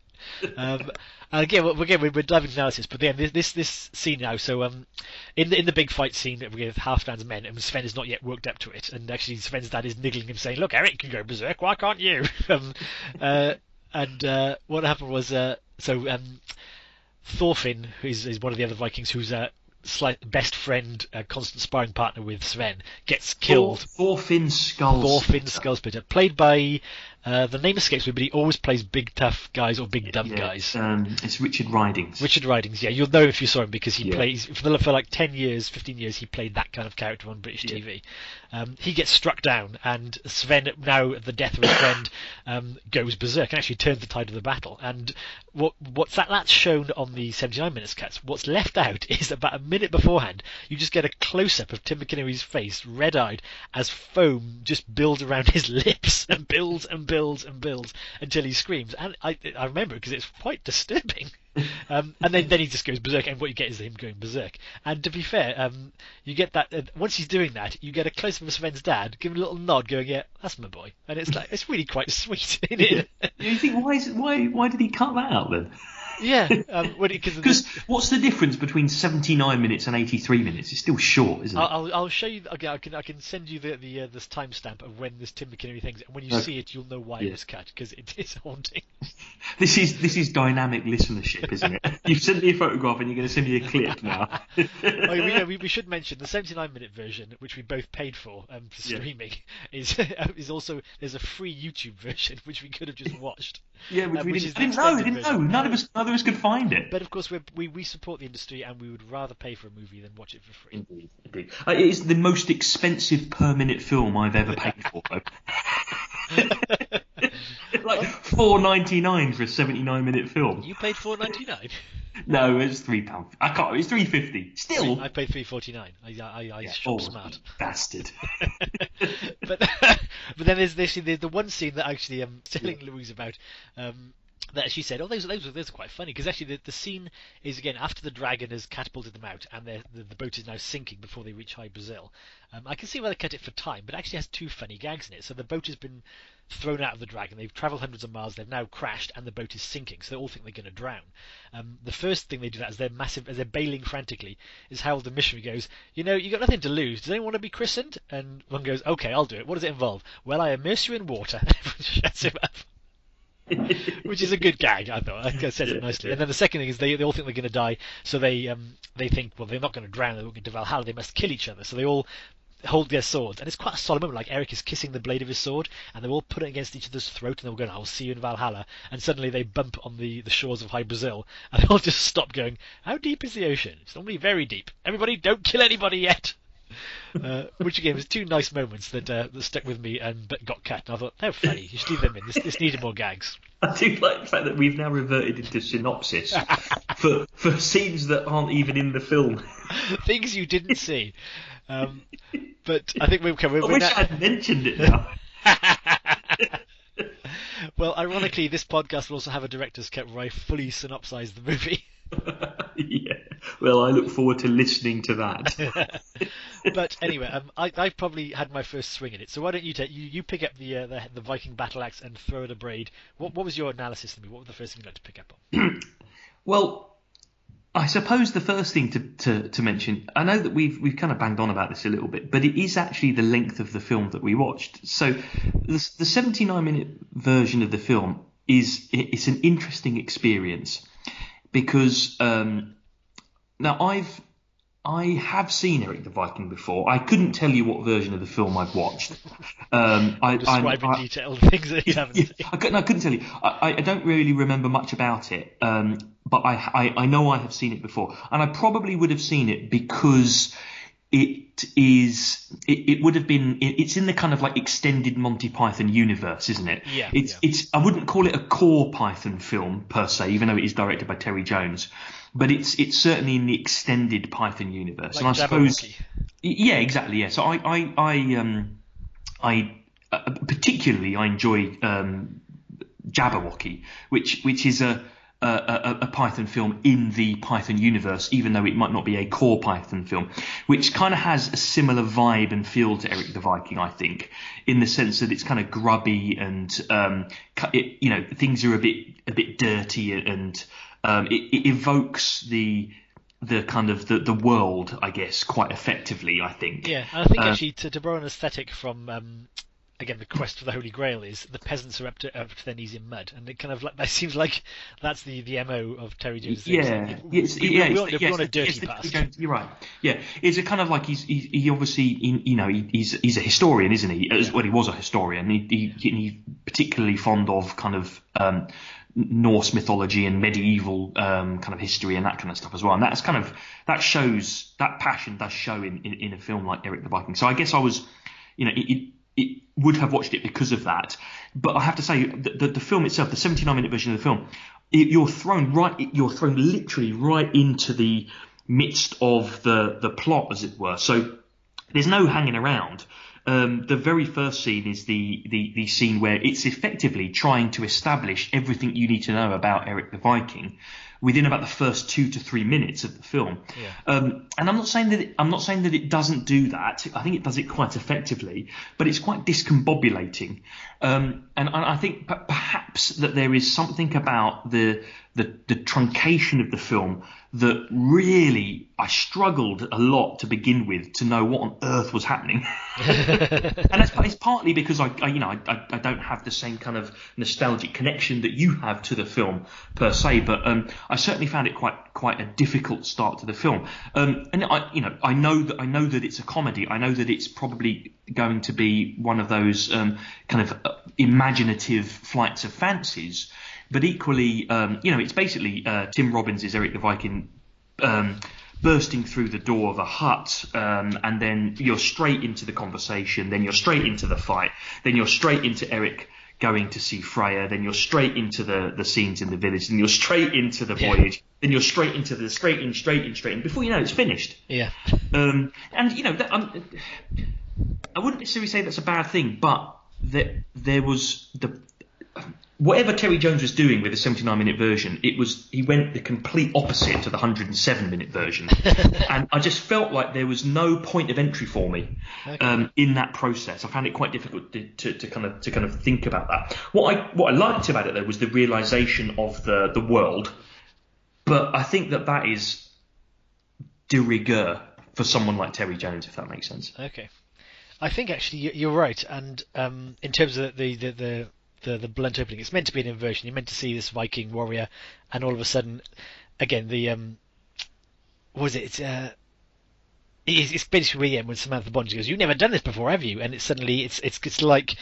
Um, and again, again, we're diving into analysis, but then this this this scene now. So um, in the in the big fight scene with Halfdan's men, and Sven is not yet worked up to it, and actually Sven's dad is niggling him, saying, "Look, Eric can go berserk. Why can't you?" um, uh, and uh, what happened was, uh, so um, Thorfinn, who is, is one of the other Vikings, who's slight best friend, uh, constant sparring partner with Sven, gets killed. Thor, Thorfinn Skull. Thorfinn Skullsplitter, played by uh, the name escapes me, but he always plays big tough guys or big dumb Yeah, guys. Um, it's Richard Ridings. Richard Ridings, yeah, you'll know if you saw him because he Yeah. plays for, the, for like ten years, fifteen years. He played that kind of character on British Yeah. TV. Um, he gets struck down, and Sven, now at the death of his friend, um, goes berserk and actually turns the tide of the battle. And what what's that? That's shown on the 79 minutes cuts. What's left out is about a minute beforehand, you just get a close up of Tim McInnerny's face, red eyed, as foam just builds around his lips and builds and builds and builds until he screams. And I I remember because it's quite disturbing. Um, and then, then he just goes berserk, and what you get is him going berserk. And to be fair, um, you get that uh, once he's doing that, you get a close up of Sven's dad, give him a little nod, going, "Yeah, that's my boy," and it's like it's really quite sweet. Isn't it? you think why is it, why why did he cut that out then? Yeah, um, because Because what's the difference between 79 minutes and 83 minutes? It's still short, isn't it? I'll, I'll- show you. Okay, I can I can send you the the uh, this timestamp of when this Tim McInnerny thing. Is. And when you Okay. see it, you'll know why Yeah. it was cut because it is haunting. This is this is dynamic listenership, isn't it? You've sent me a photograph and you're going to send me a clip now. oh, we, we, we should mention the 79 minute version, which we both paid for um, for Yeah. streaming, is is also there's a free YouTube version which we could have just watched. yeah, which Um, we which didn't, I didn't know. Didn't know. None of us none of us could find it. But of course, we we support the industry and we would rather pay for a movie than watch it for free. Indeed, indeed. Uh, it is the most expensive per minute film I've ever paid for. though. like four ninety nine for a seventy nine minute film. You paid 4.99. No, it's three pound. I can't. It's three fifty. Still. I paid 3.49. I I, I Yeah, shop oh, smart. Bastard. but but then there's this the, the one scene that actually I'm telling Louise about. Um, that she said, "Oh, those those those are quite funny because actually the, the scene is again after the dragon has catapulted them out and the the boat is now sinking before they reach Hy Brasil. Um, I can see why they cut it for time, but it actually has two funny gags in it. So the boat has been thrown out of the dragon. They've travelled hundreds of miles. They've now crashed, and the boat is sinking. So they all think they're going to drown. Um, the first thing they do that as they're massive, as they're bailing frantically, is Harold the missionary goes, "You know, you got nothing to lose. Does anyone want to be christened?" And one goes, "Okay, I'll do it. What does it involve?" Well, I immerse you in water. Everyone shuts him up. Which is a good gag, I thought. I said it nicely. And then the second thing is they, they all think they're going to die, so they um, they think, well, they're not going to drown. They're going to Valhalla. They must kill each other. So they all hold their swords, and it's quite a solemn moment. Like Eric is kissing the blade of his sword, and they're all putting it against each other's throat, and they're all going, "I'll see you in Valhalla." And suddenly they bump on the, the shores of Hy Brasil, and they all just stop, going, "How deep is the ocean? It's normally very deep. Everybody, don't kill anybody yet." Uh, which again was two nice moments that uh, that stuck with me and but got cut. And I thought they're funny. You should leave them in. This, this needed more gags. I do like the fact that we've now reverted into synopsis for for scenes that aren't even in the film. Things you didn't see. Um, but I think we've covered. I wish now- I'd mentioned it now. well, ironically, this podcast will also have a director's cut where I fully synopsize the movie. yeah. Well, I look forward to listening to that. but anyway, um, I, I've probably had my first swing at it. So why don't you take you, you pick up the, uh, the the Viking battle axe and throw it a braid? What what was your analysis of me? What was the first thing you'd like to pick up on? Well, I suppose the first thing to, to, to mention, I know that we've we've kind of banged on about this a little bit, but it is actually the length of the film that we watched. So the, the 79 minute version of the film is it's an interesting experience because um, now I've I have seen Eric the Viking before. I couldn't tell you what version of the film I've watched. Um, I, Describe in detail the things that you haven't yeah, seen. I, couldn't, I couldn't tell you. I, I don't really remember much about it, um, but I, I, I know I have seen it before, and I probably would have seen it because it is it, it would have been it, it's in the kind of like extended Monty Python universe, isn't it? Yeah, It's yeah. it's I wouldn't call it a core Python film per se, even though it is directed by Terry Jones. But it's it's certainly in the extended Python universe, and I Like suppose yeah, exactly. Yeah. So I, I, I, um, I uh, particularly I enjoy um, Jabberwocky, which which is a, a a a Python film in the Python universe, even though it might not be a core Python film, which kind of has a similar vibe and feel to Eric the Viking, I think, in the sense that it's kind of grubby and um, it, you know things are a bit a bit dirty and um, it, it evokes the the kind of the, the world, I guess, quite effectively. I think. Yeah, and I think Uh, actually to, to borrow an aesthetic from um, again the quest for the Holy Grail is the peasants are up to up to their knees in mud, and it kind of like that seems like that's the the mo of Terry Jones. Yeah, it's, we, yeah, we, it's want, the- we yes, want a dirty yes, the- past. Jones- You're right. Yeah, it's a kind of like he's he, he obviously he, you know he, he's he's a historian, isn't he? As, Well, he was a historian. He, he he's particularly fond of kind of um, Norse mythology and medieval um, kind of history and that kind of stuff as well. And that's kind of that shows that passion does show in, in, in a film like Eric the Viking. So I guess I was, you know, it, it, it would have watched it because of that. But I have to say the, the, the film itself, the 79 minute version of the film, it, you're thrown right, you're thrown literally right into the midst of the the plot, as it were. So there's no hanging around. Um, the very first scene is the, the, the scene where it's effectively trying to establish everything you need to know about Eric the Viking within about the first two to three minutes of the film. Yeah. Um, and I'm not saying that it, I'm not saying that it doesn't do that. I think it does it quite effectively, but it's quite discombobulating. Um, and, and I think p- perhaps that there is something about the, the the truncation of the film that really I struggled a lot to begin with to know what on earth was happening. and that's, it's partly because I, I you know, I, I don't have the same kind of nostalgic connection that you have to the film per se, but um, I certainly found it quite quite a difficult start to the film. Um, and I, you know, I know that I know that it's a comedy. I know that it's probably going to be one of those um, kind of uh, imaginative flights of fancies. But equally, um, you know, it's basically uh, Tim Robbins is Eric the Viking um, bursting through the door of a hut, um, and then you're straight into the conversation, then you're straight into the fight, then you're straight into Eric going to see Freya, then you're straight into the, the scenes in the village, then you're straight into the Yeah. voyage, then you're straight into the straight in, straight in, straight in. Before you know it, it's finished. yeah, Um, and you know, that, um, I wouldn't necessarily say that's a bad thing, but that there was the whatever Terry Jones was doing with the 79 minute version, it was he went the complete opposite to the 107 minute version, and I just felt like there was no point of entry for me Okay. um, in that process. I found it quite difficult to, to, to kind of to kind of think about that. What I what I liked about it though was the realization of the the world, but I think that that is de rigueur for someone like Terry Jones, if that makes sense. okay. I think actually you- you're right, and um, in terms of the the, the the the blunt opening, it's meant to be an inversion. You're meant to see this Viking warrior, and all of a sudden, again the um, was it? Uh, it's, basically yeah, when Samantha Bond goes, "You've never done this before, have you?" And it's suddenly it's it's it's like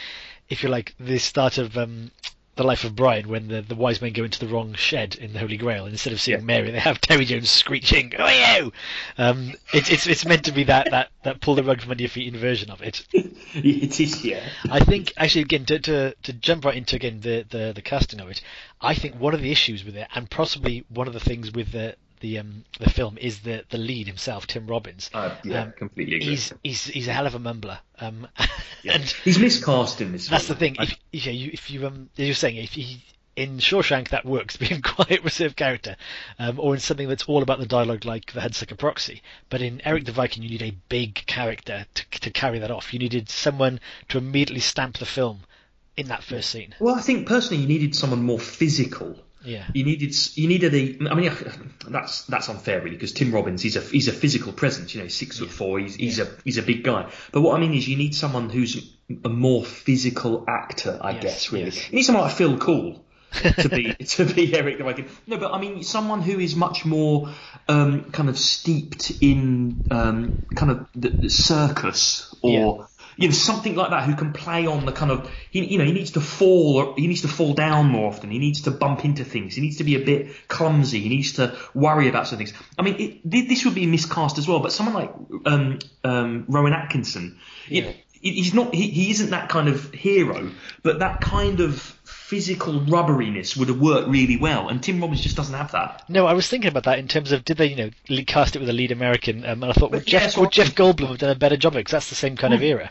if you like the start of um, the life of Brian when the the wise men go into the wrong shed in the Holy Grail, and instead of seeing Yeah. Mary, they have Terry Jones screeching, "Oh you!" Um, it's it's it's meant to be that that that pull the rug from under your feet inversion of it. it is, yeah. I think actually again to, to to jump right into again the, the the casting of it, I think one of the issues with it, and possibly one of the things with the the um the film is the the lead himself, Tim Robbins. Uh, yeah, Um, completely agree. He's he's he's a hell of a mumbler. Um, Yeah. and He's miscast in this. that's the thing. I- If, if you if you um as you're saying if he in Shawshank that works being a quiet reserved character, um, or in something that's all about the dialogue like the Hudsucker Proxy. But in Eric the Viking, you need a big character to to carry that off. You needed someone to immediately stamp the film in that first scene. Well, I think personally you needed someone more physical Yeah. You needed you needed a. I mean, that's that's unfair really because Tim Robbins he's a he's a physical presence. You know, six foot four. He's he's a he's a big guy. But what I mean is, you need someone who's a more physical actor. I Yes, guess really. yes. You need someone like Phil Cool. to be to be Eric the Viking. No, but I mean someone who is much more um, kind of steeped in um, kind of the, the circus or you know something like that who can play on the kind of he, you know he needs to fall or he needs to fall down more often. He needs to bump into things. He needs to be a bit clumsy. He needs to worry about some things. I mean it, this would be miscast as well. But someone like um, um, Rowan Atkinson, you Yeah. know, he- he's not he, he isn't that kind of hero, but that kind of physical rubberiness would have worked really well, and Tim Robbins just doesn't have that. No, I was thinking about that in terms of did they, you know, cast it with a lead American? Um, and I thought, would But yeah, Jeff, so- would Jeff Goldblum have done a better job? Because that's the same kind of era.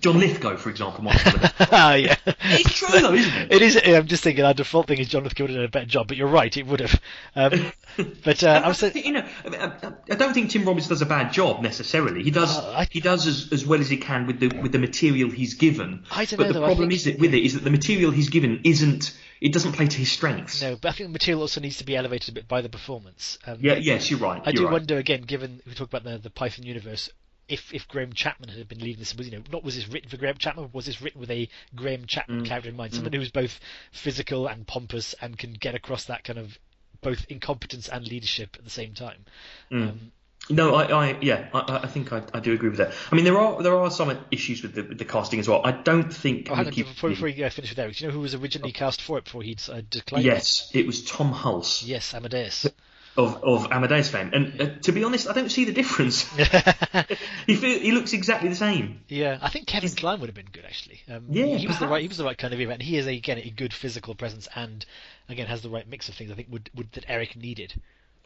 John Lithgow, for example, might have done a Ah, yeah. It's true though, isn't it? It is. I'm just thinking our default thing is John Lithgow would have done a better job, but you're right, it would have. Um, but uh, I was saying, you know, I, mean, I, I don't think Tim Robbins does a bad job necessarily. He does Uh, I- he does as, as well as he can with the with the material he's given. I don't but know, the problem think- is that with it is that the material he's given isn't it doesn't play to his strengths. no, but I think the material also needs to be elevated a bit by the performance. Um, Yeah, yes, you're right. I you're do right. wonder again, given we talk about the the Python universe, if if Graham Chapman had been leading this, was you know, not was this written for Graham Chapman, was this written with a Graham Mm. Chapman character in mind, someone who's both physical and pompous and can get across that kind of both incompetence and leadership at the same time. Mm. Um, No, I, I yeah, I, I think I, I do agree with that. I mean, there are there are some issues with the, with the casting as well. I don't think. oh, hang on, Mickey- before, before you finish with Eric, do you know who was originally cast for it before he'd uh, declined? yes, it was Tom Hulce Yes, Amadeus. Of, of Amadeus fame, and uh, to be honest, I don't see the difference. he feel, he looks exactly the same. Yeah, I think Kevin Kline would have been good actually. Um, Yeah, he was the right he was the right kind of event. he is a, again a good physical presence, and again has the right mix of things. I think would, would that Eric needed.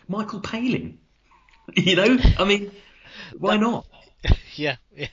Michael Palin. You know, I mean, why not? yeah, yeah,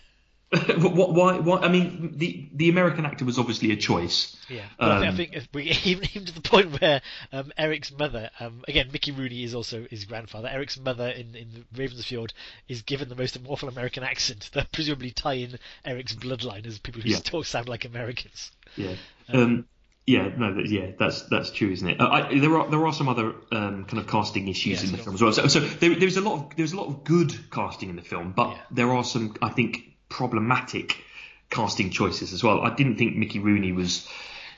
What- why? Why? I mean, the the American actor was obviously a choice. yeah. But I, think, I Um, think we even even to the point where um, Eric's mother, um, again Mickey Rooney is also his grandfather. Eric's mother in in Ravensfjord is given the most awful American accent that presumably tie in Eric's bloodline as people who Yeah. still sound like Americans. Yeah. Um, yeah, no, yeah, that's that's true, isn't it? Uh, I, there are there are some other um, kind of casting issues Yes, in the film as well. So, so there, there's a lot of there's a lot of good casting in the film, but Yeah. there are some I think problematic casting choices as well. I didn't think Mickey Rooney was.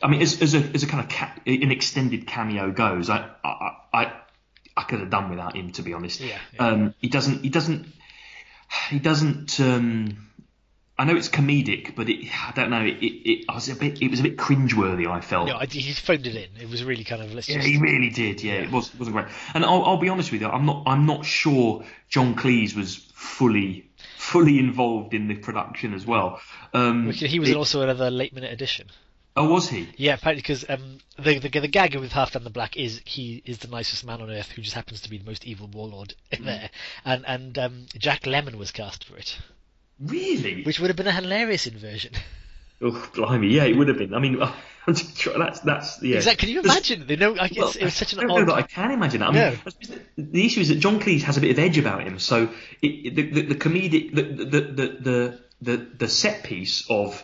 I mean, as, as a as a kind of ca- an extended cameo goes, I I, I I could have done without him to be honest. Yeah, yeah. Um, he doesn't he doesn't he doesn't. Um, I know it's comedic, but it, I don't know. It, it, it was a bit. It was a bit cringeworthy. I felt. No, he phoned it in. It was really kind of let's Yeah, just he really did. Yeah, it was wasn't great. And I'll, I'll be honest with you, I'm not I'm not sure John Cleese was fully fully involved in the production as well. Um, He was it- also another late minute addition. oh, was he? Yeah, apparently because um, the, the the gag with Halfdan the Black is he is the nicest man on earth who just happens to be the most evil warlord in Mm. there, and and um, Jack Lemmon was cast for it, Really? which would have been a hilarious inversion. Oh, blimey, yeah, it would have been. I mean, uh, I'm just trying, that's that's yeah. Exactly. Can you imagine? You know, like, Well, it was such an I don't know odd. that I can imagine that. I mean. The- the issue is that John Cleese has a bit of edge about him. So it, the, the, the comedic, the, the, the, the, the, the set piece of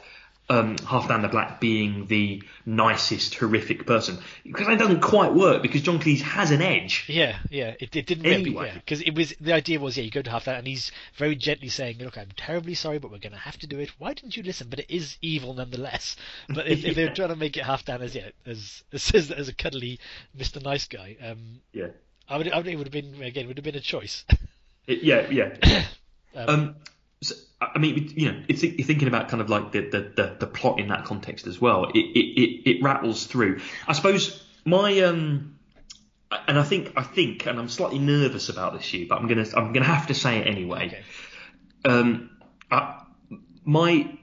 um, Halfdan the Black being the nicest, horrific person, because that doesn't quite work because John Cleese has an edge. Yeah, yeah, it, it didn't really, Anyway. yeah, because it was the idea was yeah, you go to Halfdan and he's very gently saying, "Look, I'm terribly sorry, but we're going to have to do it. Why didn't you listen?" But it is evil nonetheless. But if, if they're trying to make it Halfdan as yeah, as as, as a cuddly Mr. Nice Guy, um, Yeah. I would, I would, it would have been again, would have been a choice. It- yeah, yeah. Um, Um, I mean, you know, it's, you're thinking about kind of like the, the, the, the plot in that context as well. It, it, it, it rattles through. I suppose my um, and I think I think, and I'm slightly nervous about this, Hugh, but I'm gonna I'm gonna have to say it anyway. okay. Um, I, my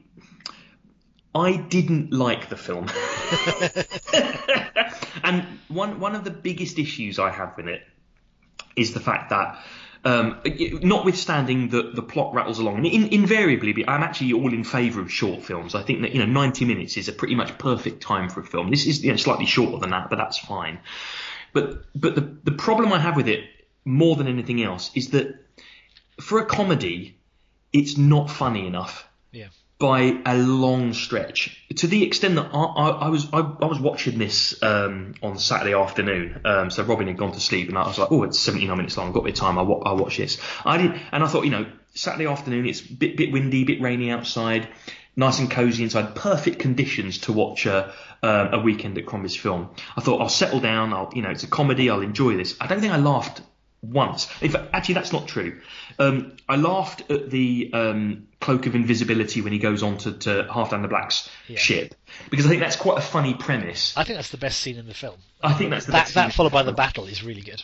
I didn't like the film, and one one of the biggest issues I have with it is the fact that. Um, notwithstanding that the plot rattles along, and in, invariably, I'm actually all in favour of short films. I think that you know 90 minutes is a pretty much perfect time for a film. This is you know, slightly shorter than that, but that's fine. But but the the problem I have with it more than anything else is that for a comedy, it's not funny enough. Yeah. By a long stretch. To the extent that I, I, I was I, I was watching this um, on Saturday afternoon. Um, so Robin had gone to sleep, and I was like, "Oh, it's 79 minutes long. I've got a bit of time. I'll, I'll watch this." I did, and I thought, you know, Saturday afternoon. It's a bit bit windy, bit rainy outside. Nice and cosy inside. Perfect conditions to watch a, uh, a weekend at Crombie's film. I thought I'll settle down. I'll, you know, it's a comedy. I'll enjoy this. I don't think I laughed once. In fact, actually, that's not true. Um, I laughed at the um, cloak of invisibility when he goes on to, to Halfdan the Black's Yeah. ship because I think that's quite a funny premise. I think that's the best scene in the film. I think that's the That that followed by the battle is really good.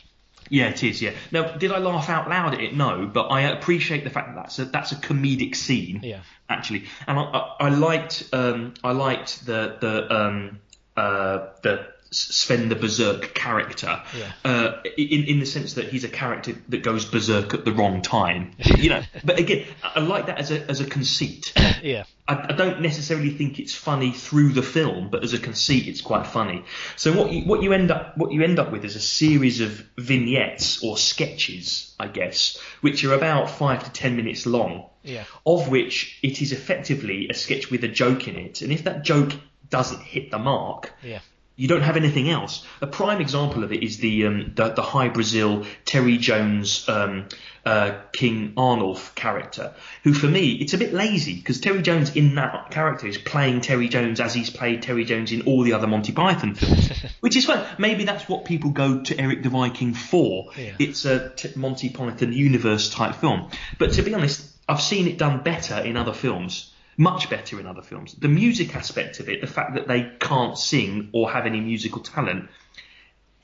Yeah, it is. Yeah. Now, did I laugh out loud at it? No, but I appreciate the fact that that's a that's a comedic scene. Yeah. Actually, and I, I, I liked um, I liked the the um, uh, the Sven the Berserk character. Yeah. Uh, in in the sense that he's a character that goes berserk at the wrong time. you know. But again, I like that as a as a conceit. Yeah. I, I don't necessarily think it's funny through the film, but as a conceit, it's quite funny. So what you what you end up what you end up with is a series of vignettes or sketches, I guess, which are about five to ten minutes long. Yeah. Of which it is effectively a sketch with a joke in it, and if that joke doesn't hit the mark, Yeah. You don't have anything else. A prime example of it is the um, the, the Hy Brasil Terry Jones um, uh, King Arnulf character, who for me it's a bit lazy because Terry Jones in that character is playing Terry Jones as he's played Terry Jones in all the other Monty Python films, which is fun. Maybe that's what people go to Eric the Viking for. Yeah. It's a t- Monty Python universe type film. But to be honest, I've seen it done better in other films. Much better in other films. The music aspect of it, the fact that they can't sing or have any musical talent,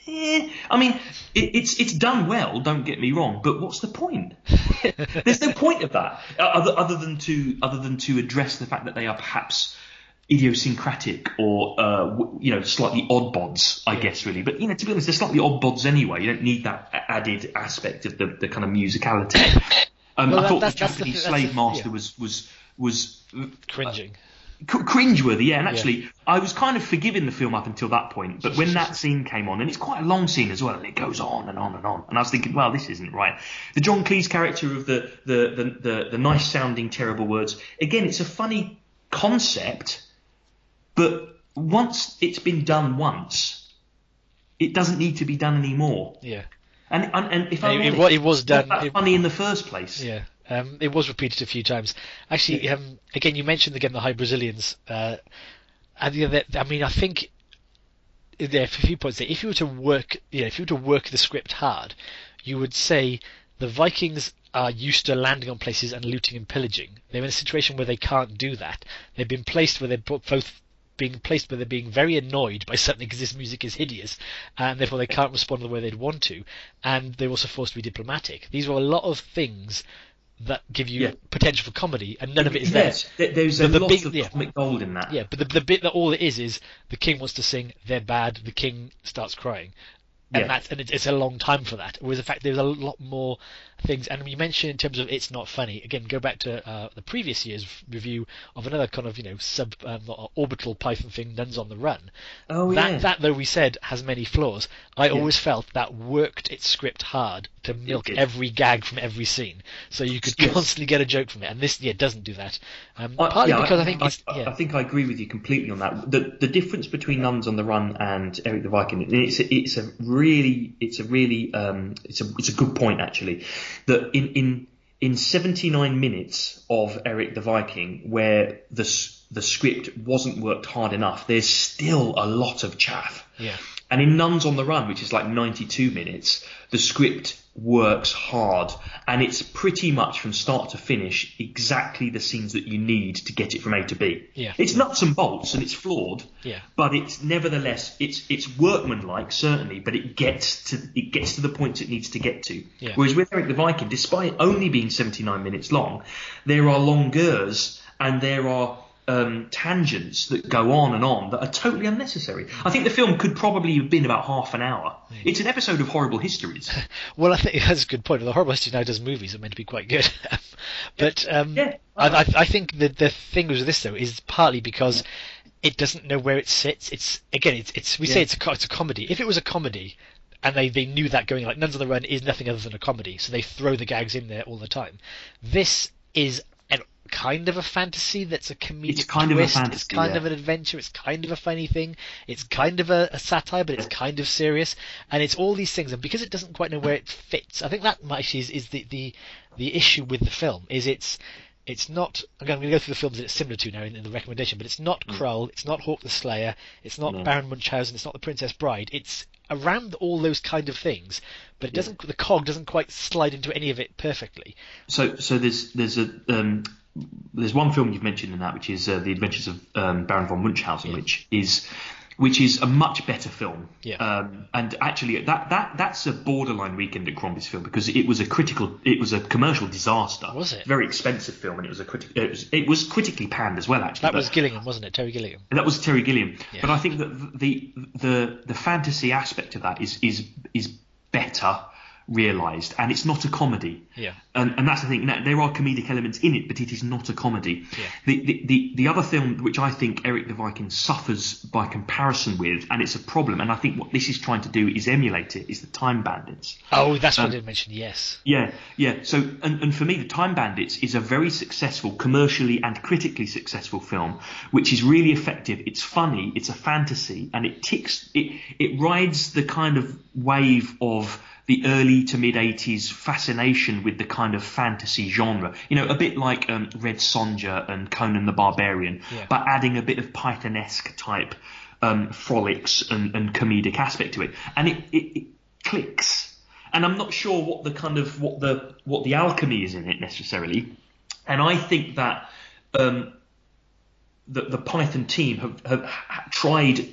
eh, I mean, it, it's it's done well. Don't get me wrong, but what's the point? There's no point of that uh, other, other than to other than to address the fact that they are perhaps idiosyncratic or uh, you know slightly odd bods, I guess really. But you know, to be honest, they're slightly odd bods anyway. You don't need that added aspect of the, the kind of musicality. Um, Well, I that- thought the that's- that's the Japanese slave master yeah. was was was Cringing. Uh, c- cringeworthy, yeah. And actually, I was kind of forgiving the film up until that point, but when that scene came on, and it's quite a long scene as well, and it goes on and on and on, and I was thinking, well, this isn't right. The John Cleese character of the the the the, the nice sounding terrible words, again, it's a funny concept, but once it's been done once, it doesn't need to be done anymore. Yeah. And and, and if I'm It- it it was done- that it- funny in the first place. Yeah. Um, it was repeated a few times. Actually, um, again, you mentioned again the High Brazilians. Uh, and the other, I mean, I think there are a few points there. If you were to work, you know, if you were to work the script hard, you would say the Vikings are used to landing on places and looting and pillaging. They're in a situation where they can't do that. They've been placed where they're both being placed where they're being very annoyed by something because this music is hideous, and therefore they can't respond the way they'd want to, and they're also forced to be diplomatic. These are a lot of things that give you Yeah. potential for comedy, and none of it is yes, there- there's The- a the lot big- of yeah. comic gold in that. Yeah, but the, the bit that all it is is the king wants to sing, they're bad, the king starts crying. And Yeah. that's and it, it's a long time for that. Whereas the fact there's a lot more things, and you mentioned in terms of it's not funny. Again, go back to uh, the previous year's review of another kind of you know sub um, orbital Python thing, Nuns on the Run. Oh that yeah. that though we said has many flaws, I Yeah. always felt that worked its script hard to milk every gag from every scene, so you could Yes. constantly get a joke from it. And this yeah doesn't do that. Um, I- partly yeah, because I, think it's I, yeah. I think I agree with you completely on that. The the difference between Nuns on the Run and Eric the Viking, and it's a, it's a really it's a really um, it's a it's a good point actually. That in in in 79 minutes of Eric the Viking, where the the script wasn't worked hard enough, there's still a lot of chaff. yeah. And in Nuns on the Run, which is like 92 minutes, the script works hard and it's pretty much from start to finish exactly the scenes that you need to get it from A to B. Yeah. It's nuts and bolts and it's flawed. Yeah. But it's nevertheless it's it's workmanlike certainly, but it gets to it gets to the points it needs to get to. Yeah. Whereas with Eric the Viking, despite only being 79 minutes long, there are longueurs and there are um, tangents that go on and on that are totally unnecessary. I think the film could probably have been about half an hour. It's an episode of Horrible Histories. Well, I think that's a good point. The Horrible History now does movies are meant to be quite good, but um, Yeah. I, I, I think the the thing with this though is partly because it doesn't know where it sits. It's again, it's it's we say it's a it's a comedy. If it was a comedy, and they they knew that going like Nuns on the Run is nothing other than a comedy, so they throw the gags in there all the time. This is and kind of a fantasy that's a comedic It's kind of a twist. it's kind yeah. of an adventure. It's kind of a funny thing. It's kind of a, a satire, but it's kind of serious. And it's all these things. And because it doesn't quite know where it fits, I think that actually is, is the, the the issue with the film. Is it's it's not. Again, I'm going to go through the films that it's similar to now in, in the recommendation, but it's not Krull, it's not Hawk the Slayer, it's not No. Baron Munchausen, it's not the Princess Bride. It's around all those kind of things, but it doesn't. The cog doesn't quite slide into any of it perfectly. So, so there's there's a um, there's one film you've mentioned in that, which is uh, the Adventures of um, Baron von Munchausen, Yeah. which is which is a much better film. Yeah. Um, and actually, that that that's a borderline weekend at Crombie's film because it was a critical, it was a commercial disaster. Was it? Very expensive film, and it was a critic. It was, it was critically panned as well. Actually, That but- was Gillingham, wasn't it? Terry Gillingham. that was Terry Gilliam. Yeah. But I think that the the the fantasy aspect of that is is is better realised, and it's not a comedy. Yeah. And, and that's the thing. There are comedic elements in it, but it is not a comedy. Yeah. The, the, the the other film which I think Eric the Viking suffers by comparison with, and it's a problem, and I think what this is trying to do is emulate it, is the Time Bandits. Oh, that's what Um, I didn't mention. Yes. Yeah, yeah. So, and, and for me, The Time Bandits is a very successful, commercially and critically successful film, which is really effective. It's funny, it's a fantasy, and it ticks, it, it rides the kind of wave of the early to mid 80s fascination with the kind of fantasy genre. You know, a bit like um, Red Sonja and Conan the Barbarian, Yeah. but adding a bit of Pythonesque type um, frolics and, and comedic aspect to it. And it, it, it clicks and I'm not sure what the kind of what the what the alchemy is in it necessarily. And I think that um, the, the Python team have, have ha- tried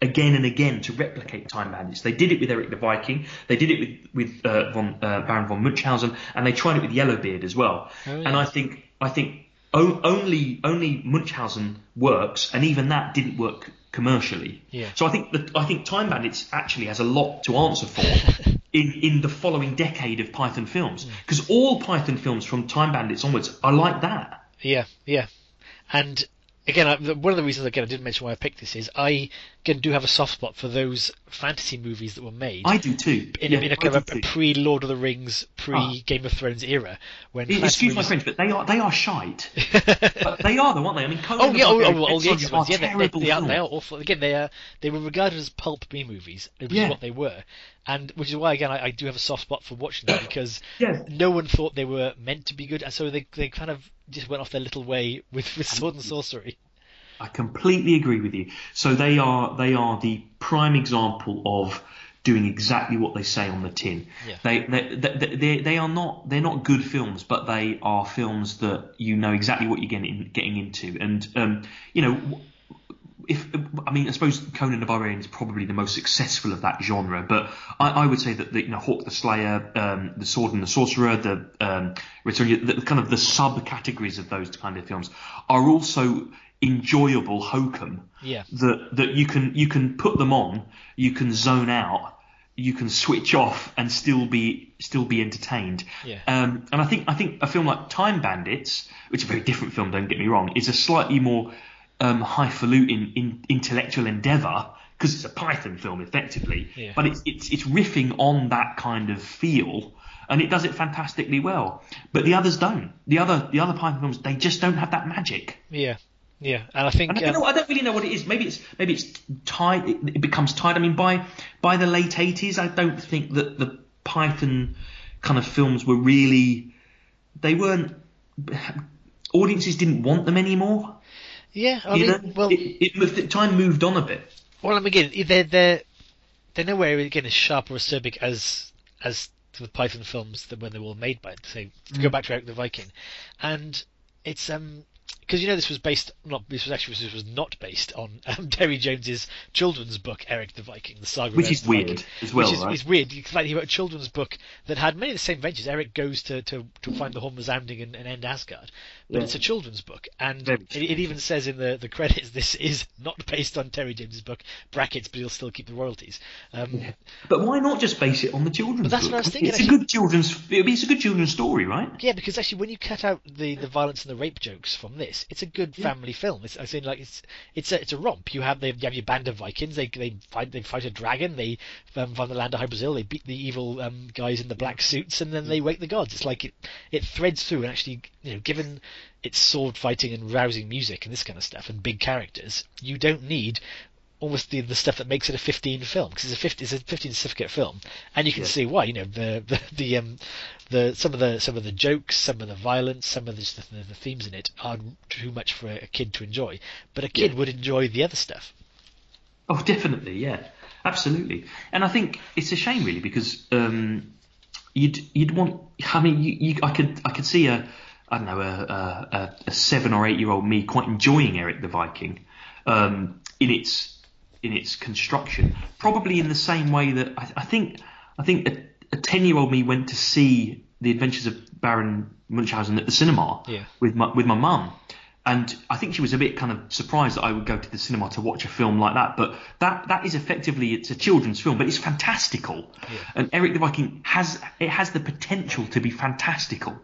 again and again to replicate Time Bandits. They did it with Eric the Viking. They did it with with uh, von, uh, Baron von Munchausen, and they tried it with Yellowbeard as well. Oh, And. I think I think o- only only Munchausen works, and even that didn't work commercially. Yeah. So I think that I think Time Bandits actually has a lot to answer for in in the following decade of Python films because all Python films from Time Bandits onwards are like that. Yeah, yeah. And again, I, one of the reasons again I didn't mention why I picked this is I again do have a soft spot for those fantasy movies that were made. I do too. in, Yeah, a, in a I kind of a, pre Lord of the Rings, pre Ah. Game of Thrones era, when fantasy Excuse my movies- French, but they are they are shite. But they are though, aren't they? I mean, Conan Oh yeah, oh, oh, the Red 80s Sonja ones. are Yeah, they, they, they are, they are awful. Again, they are they were regarded as pulp B movies, which Yeah. is what they were, and which is why again I, I do have a soft spot for watching them because Yeah. no one thought they were meant to be good, and so they they kind of just went off their little way with, with sword and sorcery. I completely agree with you. So they are they are the prime example of doing exactly what they say on the tin. Yeah. They, they, they, they, they are not they're not good films, but they are films that you know exactly what you're getting getting into. And um, you know, if I mean, I suppose Conan the Barbarian is probably the most successful of that genre, but I, I would say that the, you know Hawk the Slayer, um, the Sword and the Sorcerer, the um, Return, the, kind of the subcategories of those kind of films are also enjoyable hokum Yeah. that that you can you can put them on, you can zone out, you can switch off and still be still be entertained. Yeah. Um, and I think I think a film like Time Bandits, which is a very different film, don't get me wrong, is a slightly more um, highfalutin in, intellectual endeavour because it's a Python film effectively, Yeah. but it's, it's it's riffing on that kind of feel. And it does it fantastically well, but the others don't. The other, the other Python films, they just don't have that magic. Yeah, yeah, and I think And I don't, um, I don't really know what it is. Maybe it's maybe it's tied. It, it becomes tied. I mean, by by the late eighties, I don't think that the Python kind of films were really. They weren't. Audiences didn't want them anymore. Yeah, I you mean, know, well, it, it moved, time moved on a bit. Well, I mean, again, they're they're they're nowhere again as sharp or acerbic as as the Python films that when they were made by say Mm. go back to Eric the Viking, and it's um because you know this was based not this was actually this was not based on um, Terry Jones's children's book Eric the Viking the saga Which is the Viking, weird as well, which is, right? is weird. In fact, he wrote a children's book that had many of the same adventures. Eric goes to to, to find the Horn-Resounding and, and end Asgard, but Yeah. it's a children's book, and it, it even says in the, the credits this is not based on Terry James's book brackets, but he'll still keep the royalties. Um, But why not just base it on the children's? That's book? what I was thinking, It's a good children's. It's a good children's story, right? Yeah, because actually, when you cut out the, the violence and the rape jokes from this, this. It's a good family film. It's I say like it's it's a it's a romp. You have they you have your band of Vikings. They they fight they fight a dragon. They um, from the land of Hy Brasil. They beat the evil um, guys in the black suits, and then they wake the gods. It's like it it threads through and actually you know given its sword fighting and rousing music and this kind of stuff and big characters, you don't need almost the, the stuff that makes it a 15 film because it's a 50 it's a 15 certificate film and you can Yeah. see why you know the the, the um the some of the some of the jokes some of the violence some of the, the, the themes in it are too much for a kid to enjoy but a kid Yeah. would enjoy the other stuff Oh, definitely, yeah, absolutely. And I think it's a shame, really, because um, you'd you'd want. I mean, you, you, I could I could see a I don't know a, a, a- a seven or eight year old me quite enjoying Eric the Viking um, in its in its construction, probably in the same way that I, I think I think a, a ten year old me went to see the Adventures of Baron Munchausen at the cinema Yeah. with my with my mum. And I think she was a bit kind of surprised that I would go to the cinema to watch a film like that. But that that is effectively it's a children's film, but it's fantastical. And Eric the Viking has it has the potential to be fantastical.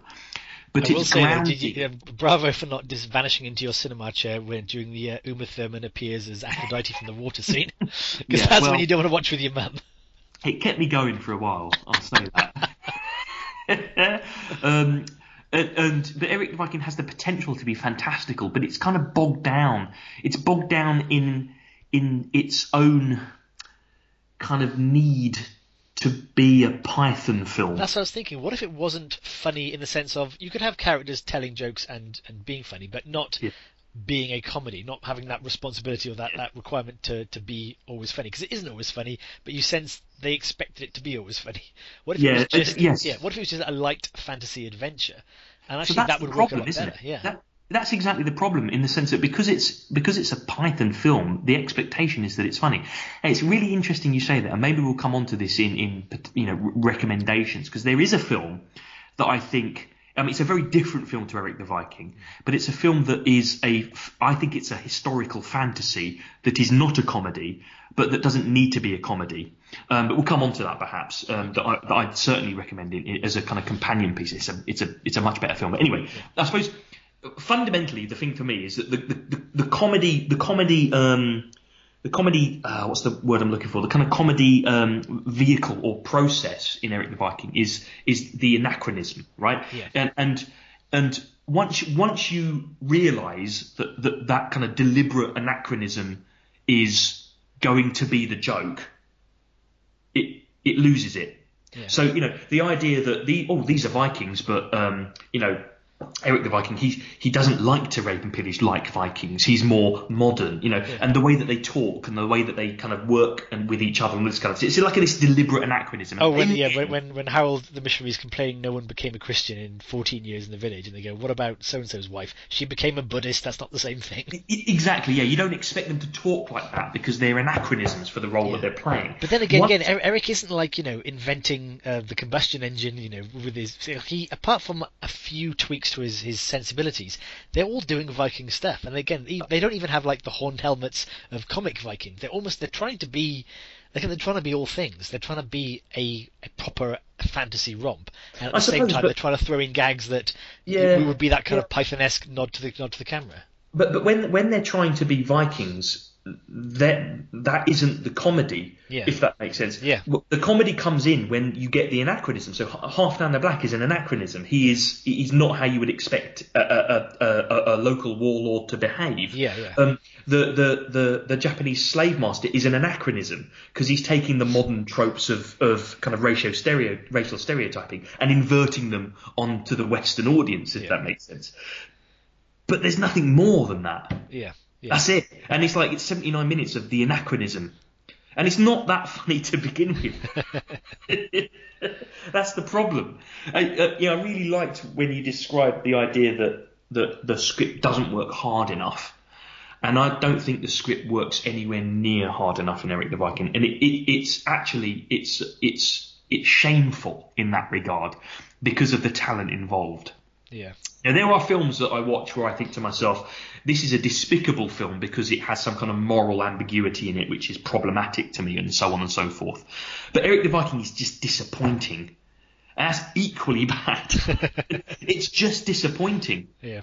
But I will say though, you, uh, bravo for not just vanishing into your cinema chair when during the uh, Uma Thurman appears as Aphrodite from the water scene because Yeah, that's well- when you don't want to watch with your mum it kept me going for a while. I'll say that. um, and, and but Eric the Viking has the potential to be fantastical, but it's kind of bogged down. It's bogged down in in its own kind of need to be a Python film. That's what I was thinking. What if it wasn't funny in the sense of you could have characters telling jokes and, and being funny, but not Yeah. being a comedy, not having that responsibility or that, that requirement to, to be always funny because it isn't always funny, but you sense they expected it to be always funny. What if Yeah, it was just yes. yeah? What if it was just a light fantasy adventure? And actually, so that would work a lot isn't better. it? Yeah. That, that's exactly the problem in the sense that because it's because it's a Python film, the expectation is that it's funny. And it's really interesting you say that, and maybe we'll come on to this in in you know recommendations because there is a film that I think. I mean, it's a very different film to Eric the Viking, but it's a film that is a, I think it's a historical fantasy that is not a comedy, but that doesn't need to be a comedy. Um, but we'll come on to that perhaps. Um, that, I, that I'd certainly recommend it as a kind of companion piece. It's a, it's a, it's a much better film. But anyway, I suppose fundamentally the thing for me is that the, the, the, the comedy, the comedy, um, the comedy, uh, what's the word I'm looking for? The kind of comedy um, vehicle or process in Eric the Viking is is the anachronism, right? Yeah. And and and once once you realise that, that that kind of deliberate anachronism is going to be the joke, it it loses it. Yeah. So you know the idea that the oh these are Vikings, but um, you know Eric the Viking he he doesn't like to rape and pillage like Vikings. He's more modern, you know, and the way that they talk and the way that they kind of work and with each other and this kind of it's like this deliberate anachronism. Oh, when yeah, when, when when Harold the missionary is complaining no one became a Christian in 14 years in the village, and they go, "What about so and so's wife? She became a Buddhist. That's not the same thing." Exactly, yeah. You don't expect them to talk like that because they're anachronisms for the role that they're playing. But then again, again, Er- Eric isn't like you know inventing uh, the combustion engine. You know, with his he apart from a few tweaks to his his sensibilities, they're all doing Viking stuff. And again, they don't even have like the horned helmets of comic Viking. They're almost they're trying to be. They're they're trying to be all things. They're trying to be a, a proper fantasy romp, and at I the same time, but- they're trying to throw in gags that Yeah. would be that kind Yeah. of Python-esque nod to the nod to the camera. But but when when they're trying to be Vikings, that that isn't the comedy. Yeah. If that makes sense. Yeah. The comedy comes in when you get the anachronism. So Halfdan the Black is an anachronism. He is he's not how you would expect a, a, a, a, a local warlord to behave. Yeah, yeah. Um, the, the, the, the Japanese slave master is an anachronism because he's taking the modern tropes of, of kind of racial stereo racial stereotyping and inverting them onto the Western audience, if Yeah. that makes sense. But there's nothing more than that. Yeah, yeah. That's it. And it's like it's 79 minutes of the anachronism. And it's not that funny to begin with. That's the problem. I, uh, know, I really liked when you described the idea that, that the script doesn't work hard enough. And I don't think the script works anywhere near hard enough in Eric the Viking. And it, it, it's actually it's it's it's shameful in that regard because of the talent involved. yeah. Now, there are films that I watch where I think to myself, this is a despicable film because it has some kind of moral ambiguity in it, which is problematic to me, and so on and so forth. But Eric the Viking is just disappointing. And that's equally bad. it's just disappointing. Yeah.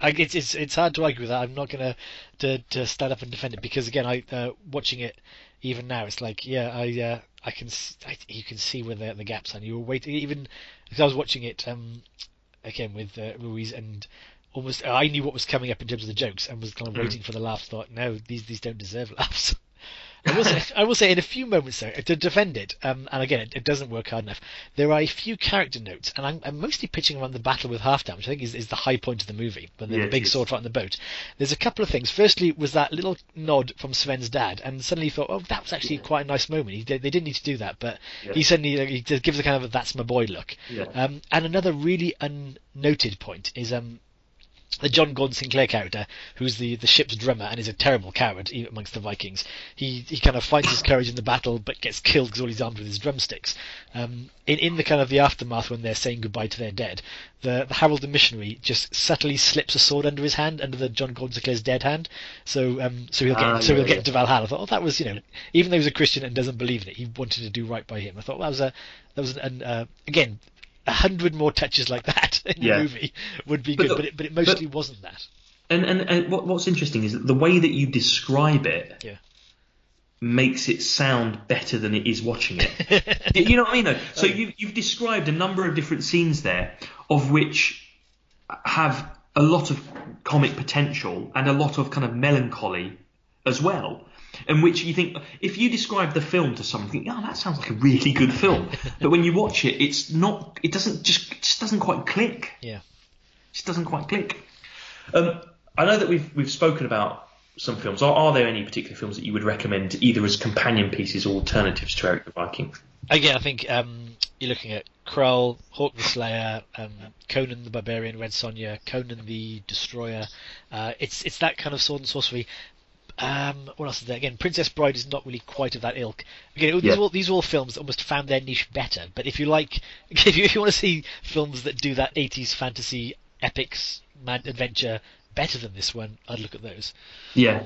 I, it's, it's it's hard to argue with that. I'm not gonna to to stand up and defend it because again, I uh, watching it even now, it's like yeah, I uh, I can I, you can see where the the gaps are. And you were waiting even because I was watching it um again with uh, Ruiz and almost I knew what was coming up in terms of the jokes and was kind of mm. waiting for the laughs. Thought no, these these don't deserve laughs. I will say, I will say in a few moments though, to defend it, um, and again, it, it, doesn't work hard enough. There are a few character notes, and I'm, I'm mostly pitching around the battle with Halfdan, which I think is, is the high point of the movie, when the, yeah, the big sword fight on the boat. There's a couple of things. Firstly, was that little nod from Sven's dad, and suddenly thought, oh, that was actually yeah. quite a nice moment. He, they, they didn't need to do that, but yeah. he suddenly he gives a kind of a, that's my boy look. Um, and another really unnoted point is um, the John Gordon Sinclair character, who's the, the ship's drummer and is a terrible coward amongst the Vikings. He he kind of finds his courage in the battle, but gets killed because all he's armed with his drumsticks. Um, in in the kind of the aftermath when they're saying goodbye to their dead, the, the Harold the missionary just subtly slips a sword under his hand, under the John Gordon Sinclair's dead hand. So um so he'll get ah, so he'll yeah. get to Valhalla. I thought, oh, that was you know, even though he was a Christian and doesn't believe in it, he wanted to do right by him. I thought well, that was a that was an, uh, again a hundred more touches like that in yeah. the movie would be good, but, but, it, but it mostly but, wasn't that. And and, and what, what's interesting is that the way that you describe it yeah. makes it sound better than it is watching it. you know what I mean? Though? So oh. you, you've described a number of different scenes there, of which have a lot of comic potential and a lot of kind of melancholy as well in which you think if you describe the film to someone, think, oh, that sounds like a really good film, but when you watch it, it's not. It doesn't just it just doesn't quite click. Yeah, it just doesn't quite click. Um, I know that we've we've spoken about some films. Are, are, there any particular films that you would recommend either as companion pieces or alternatives to Eric the Viking? Again, I think um, you're looking at Krull, Hawk the Slayer, um, Conan the Barbarian, Red Sonja, Conan the Destroyer. Uh, it's it's that kind of sword and sorcery. Um, what else is there? Again, Princess Bride is not really quite of that ilk. Again, these, yeah. are all, these are all films that almost found their niche better. But if you like, if you, if you want to see films that do that 80s fantasy epics, mad adventure better than this one, I'd look at those. Yeah,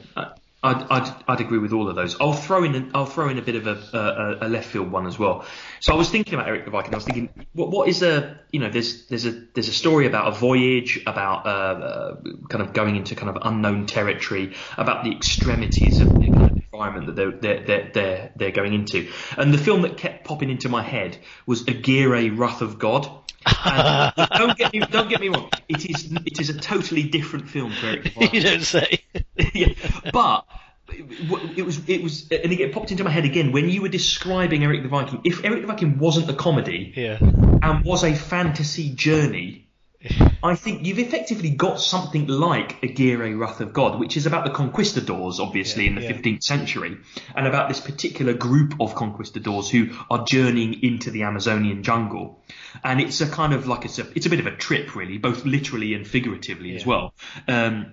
I'd, I'd, I'd agree with all of those. I'll throw in a, I'll throw in a bit of a, a, a, left field one as well. So I was thinking about Eric the Viking. I was thinking, what what is a you know there's there's a there's a story about a voyage about uh, uh, kind of going into kind of unknown territory about the extremities of the kind of environment that they're they're they're they're, they're going into. And the film that kept popping into my head was Aguirre Wrath of God. Don't get me don't get me wrong. It is it is a totally different film to Eric the Viking. you don't say. yeah, but it was it was and it popped into my head again when you were describing Eric the Viking. If Eric the Viking wasn't a comedy yeah. and was a fantasy journey, I think you've effectively got something like Aguirre Wrath of God, which is about the conquistadors, obviously, yeah, in the yeah. 15th century, and about this particular group of conquistadors who are journeying into the Amazonian jungle. And it's a kind of like it's a it's a bit of a trip, really, both literally and figuratively yeah. as well. Um,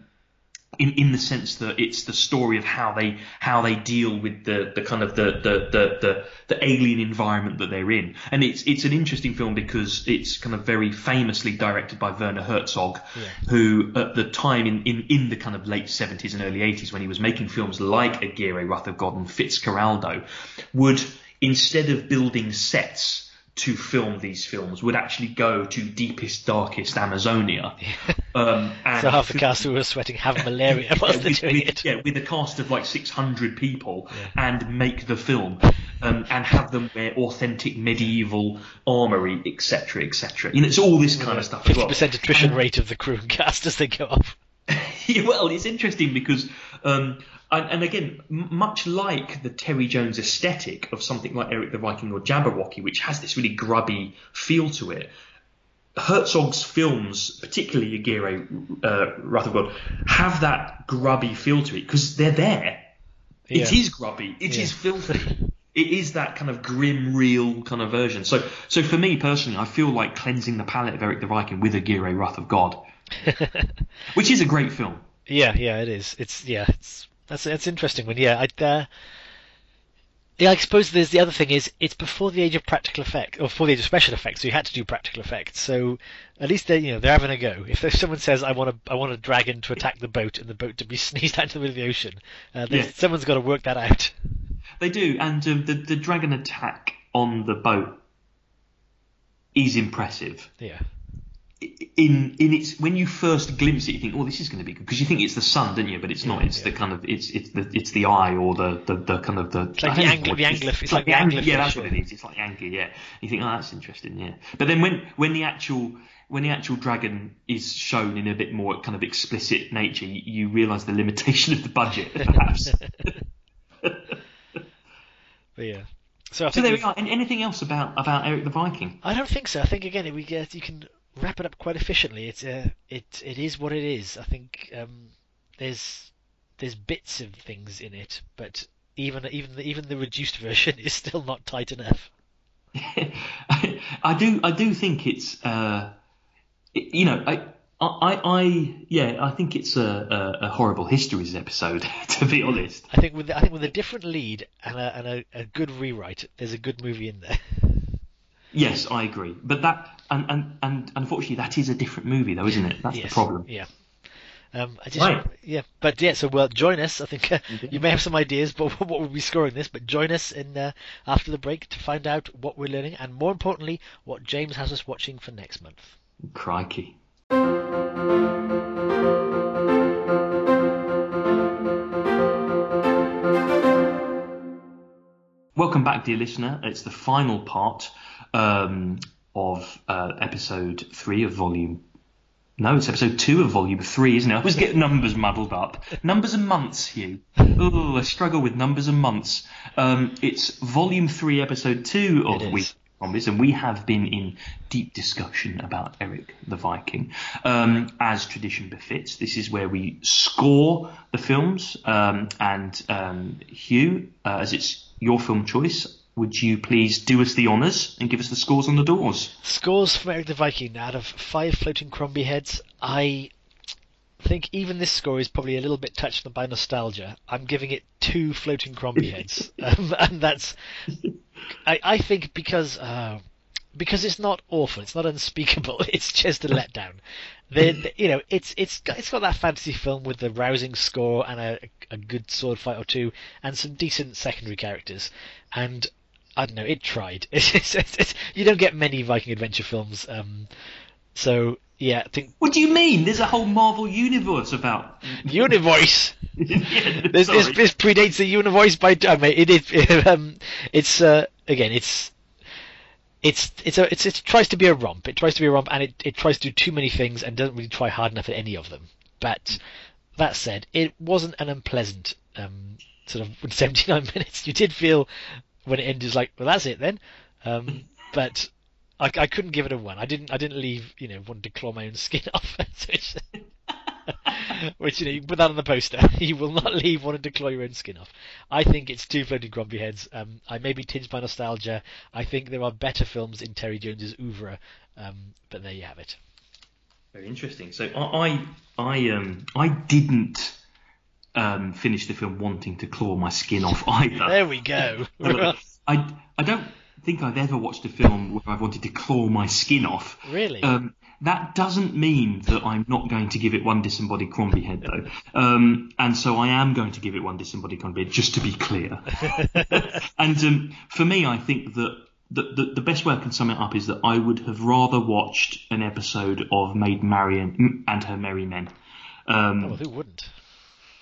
in, in the sense that it's the story of how they how they deal with the, the kind of the, the, the, the, the alien environment that they're in. And it's it's an interesting film because it's kind of very famously directed by Werner Herzog, yeah. who at the time in, in, in the kind of late 70s and early 80s when he was making films like Aguirre, Wrath of God and Fitzcarraldo, would instead of building sets to film these films would actually go to deepest, darkest Amazonia. Um, so half the cast who were sweating have malaria whilst they're doing with, it. Yeah, with a cast of like 600 people yeah. and make the film um, and have them wear authentic medieval armory, etc., etc. You know, it's all this kind of stuff. 50% well. attrition rate of the crew and cast as they go off. well, it's interesting because um, and, and, again, much like the Terry Jones aesthetic of something like Eric the Viking or Jabberwocky, which has this really grubby feel to it, Herzog's films, particularly Aguirre, uh, Wrath of God, have that grubby feel to it because they're there. Yeah. It is grubby. It yeah. is filthy. it is that kind of grim, real kind of version. So, so for me personally, I feel like cleansing the palate of Eric the Viking with Aguirre, Wrath of God, which is a great film. Yeah, yeah, it is. It's yeah, it's that's that's interesting one. Yeah, I. Uh, yeah, I suppose there's the other thing is it's before the age of practical effects or before the age of special effects, so you had to do practical effects. So at least they, you know, they're having a go. If there's someone says, "I want a, I want a dragon to attack the boat and the boat to be sneezed out into the middle of the ocean," uh, yeah. someone's got to work that out. They do, and um, the the dragon attack on the boat is impressive. Yeah. In in its when you first glimpse it, you think, "Oh, this is going to be good," because you think it's the sun, don't you? But it's not. It's the kind of it's it's the it's the eye or the the, the kind of the It's like the angler, the angler, it's like the angler. Yeah, that's what it is. It's like the angler. Yeah. You think, "Oh, that's interesting." Yeah. But then when when the actual when the actual dragon is shown in a bit more kind of explicit nature, you, you realise the limitation of the budget, perhaps. But yeah. So so there we are. And anything else about about Eric the Viking? I don't think so. I think again we get you can wrap it up quite efficiently. It's uh, it it is what it is. I think um, there's there's bits of things in it, but even even the, even the reduced version is still not tight enough. I do I do think it's uh, it- you know I. I, I, yeah, I think it's a, a, a horrible histories episode, to be honest. I think with the, I think with a different lead and a and a, a good rewrite, there's a good movie in there. Yes, I agree. But that, and, and, and unfortunately, that is a different movie, though, isn't it? That's yes. the problem. Yeah. Um, I just, Right. yeah, but yeah. So well, join us. I think uh, you may have some ideas, but what we'll be scoring this? But join us in uh, after the break to find out what we're learning, and more importantly, what James has us watching for next month. Crikey. Welcome back, dear listener. It's the final part um, of uh, episode three of volume. No, it's episode two of volume three, isn't it? I always get numbers muddled up. Numbers and months, Hugh. Oh, I struggle with numbers and months. Um, it's volume three, episode two of It is. Week on this, and we have been in deep discussion about Eric the Viking. Um, as tradition befits, this is where we score the films. Um, and um, Hugh, uh, as it's your film choice, would you please do us the honours and give us the scores on the doors? Scores from Eric the Viking out of five floating Crombie heads. I think even this score is probably a little bit touched on by nostalgia. I'm giving it two floating Crombie heads, um, and that's I, I think because uh, because it's not awful, it's not unspeakable. It's just a letdown. The, the- you know, it's it's got, it's got that fantasy film with the rousing score and a, a good sword fight or two, and some decent secondary characters. And I don't know, it tried. It's, it's, it's, you don't get many Viking adventure films, um, so yeah, I think What do you mean? There's a whole Marvel universe about. Univoice. yeah, This, this, this predates the Univoice by I mean, it is um, it's uh, again it's it's it's a it's it tries to be a romp. It tries to be a romp and it, it tries to do too many things and doesn't really try hard enough at any of them. But that said, it wasn't an unpleasant um, sort of 79 minutes. You did feel when it ended like, well, that's it then. Um, but I, I couldn't give it a one. I didn't I didn't leave you know wanting to claw my own skin off. which, which you know you put that on the poster. You will not leave wanting to claw your own skin off. I think it's two floating grumpy heads. Um, I may be tinged by nostalgia. I think there are better films in Terry Jones's oeuvre. Um, but there you have it. Very interesting. So I, I, I, um, I didn't um, finish the film wanting to claw my skin off either. There we go. I, I don't think I've ever watched a film where I've wanted to claw my skin off. Really? Um, that doesn't mean that I'm not going to give it one disembodied Crombie head, though. Um, and so I am going to give it one disembodied Crombie head, just to be clear. and um, for me, I think that the, the, the best way I can sum it up is that I would have rather watched an episode of Maid Marian and her Merry Men. Um, well, who wouldn't?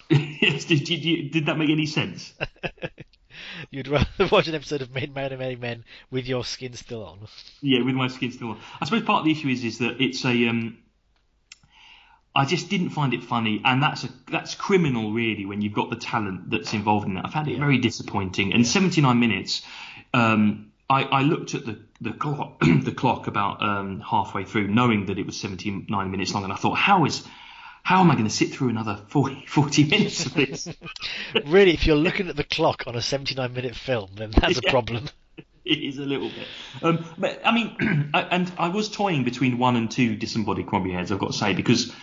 Yes, did, did, you, did that make any sense? You'd rather watch an episode of Men, Man and Many Men with your skin still on. Yeah, with my skin still on. I suppose part of the issue is is that it's a. Um, I just didn't find it funny, and that's a that's criminal, really, when you've got the talent that's involved in that. I found it Yeah. very disappointing. And 79 minutes. Um, I, I looked at the the clock, the clock about um, halfway through, knowing that it was 79 minutes long, and I thought, how is how am I going to sit through another 40, 40 minutes of this? really, if you're looking at the clock on a 79 minute film, then that's a problem. it is a little bit. Um, but I mean, I- and I was toying between one and two disembodied Crombie heads. I've got to say because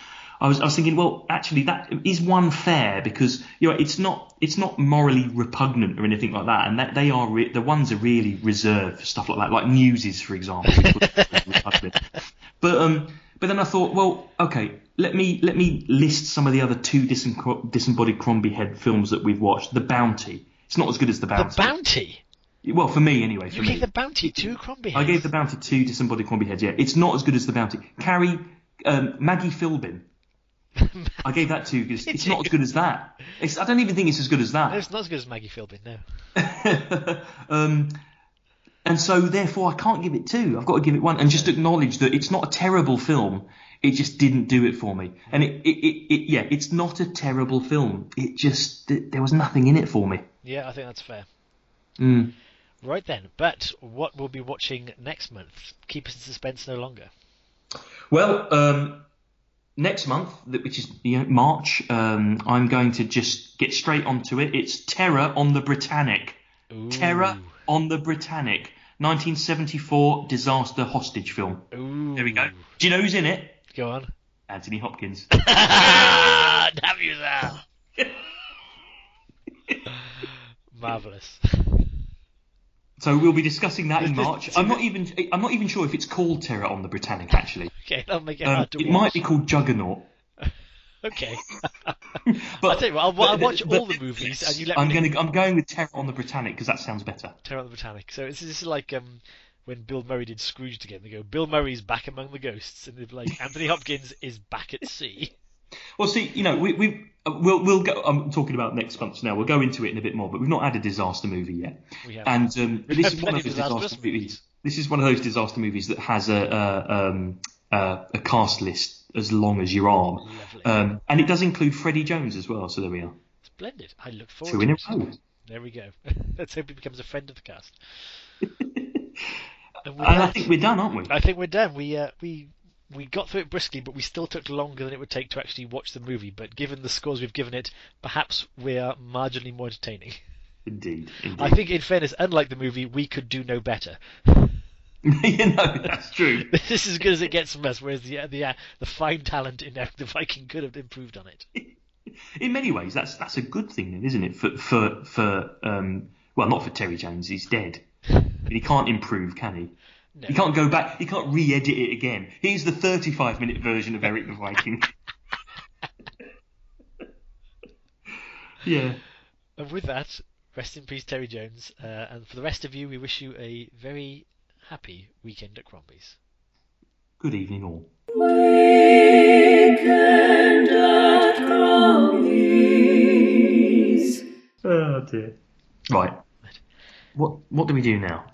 I was I was thinking, well, actually, that is one fair because you know it's not it's not morally repugnant or anything like that, and that they are re- the ones are really reserved for stuff like that, like Newsies, for example. which was repugnant. but um, but then I thought, well, okay, let me let me list some of the other two disem- disembodied Crombie head films that we've watched. The Bounty. It's not as good as The Bounty. The Bounty. Well, for me anyway. For You me, gave the bounty to Crombie. I gave the bounty to disembodied Crombie heads. Yeah, it's not as good as the bounty. Carrie, um, Maggie Philbin. I gave that to because it's not as good as that. It's, I don't even think it's as good as No, that. it's not as good as Maggie Philbin, no. um, and so therefore I can't give it two. I've got to give it one and just acknowledge that it's not a terrible film. It just didn't do it for me. And it, it, it, it yeah, it's not a terrible film. It just th- there was nothing in it for me. Yeah, I think that's fair. Mm. Right then, but what we'll be watching next month? Keep us in suspense no longer. Well, um, next month, which is you know, March, um, I'm going to just get straight onto it. It's Terror on the Britannic. Ooh. Terror on the Britannic. 1974 disaster hostage film. Ooh. There we go. Do you know who's in it? Go on. Anthony Hopkins. Damn you, Sal. Marvelous. So we'll be discussing that in March. I'm not even I'm not even sure if it's called Terror on the Britannic actually. Okay, that'll make it Um, hard to it watch. might be called Juggernaut. Okay. But I'll tell you what, I'll, I'll watch but- all the movies and you let I'm me going to I'm going with Terror on the Britannic because that sounds better. Terror on the Britannic. So this is, this is like um, when Bill Murray did Scrooge again. They go, Bill Murray's back among the ghosts, and they're like, Anthony Hopkins is back at sea. Well, see, you know, we we uh, we'll we'll go. I'm talking about next month now. We'll go into it in a bit more, but we've not had a disaster movie yet. We have. And um, this is one of those disaster movies. This is one of those disaster movies that has a a, um, a, a cast list as long as your arm, um, and it does include Freddie Jones as well. So there we are, Splendid. I look forward two to in a it. row. There we go. Let's hope he becomes a friend of the cast. and I think we're done, aren't we? I think we're done. We uh, we we got through it briskly, but we still took longer than it would take to actually watch the movie. But given the scores we've given it, perhaps we are marginally more entertaining. Indeed, indeed. I think, in fairness, unlike the movie, we could do no better. you know, that's true. This is as good as it gets from us. Whereas the the uh, the fine talent in the Viking could have improved on it. In many ways, that's that's a good thing, then, isn't it? For for for um, well, not for Terry Jones. He's dead. But he can't improve, can he? No. He can't go back. He can't re-edit it again. Here's the 35 minute version of Eric the Viking. yeah. And with that, rest in peace, Terry Jones. Uh, and for the rest of you, we wish you a very happy weekend at Crombie's. Good evening, all. Weekend at Crombie's. Oh dear. Right. What what do we do now?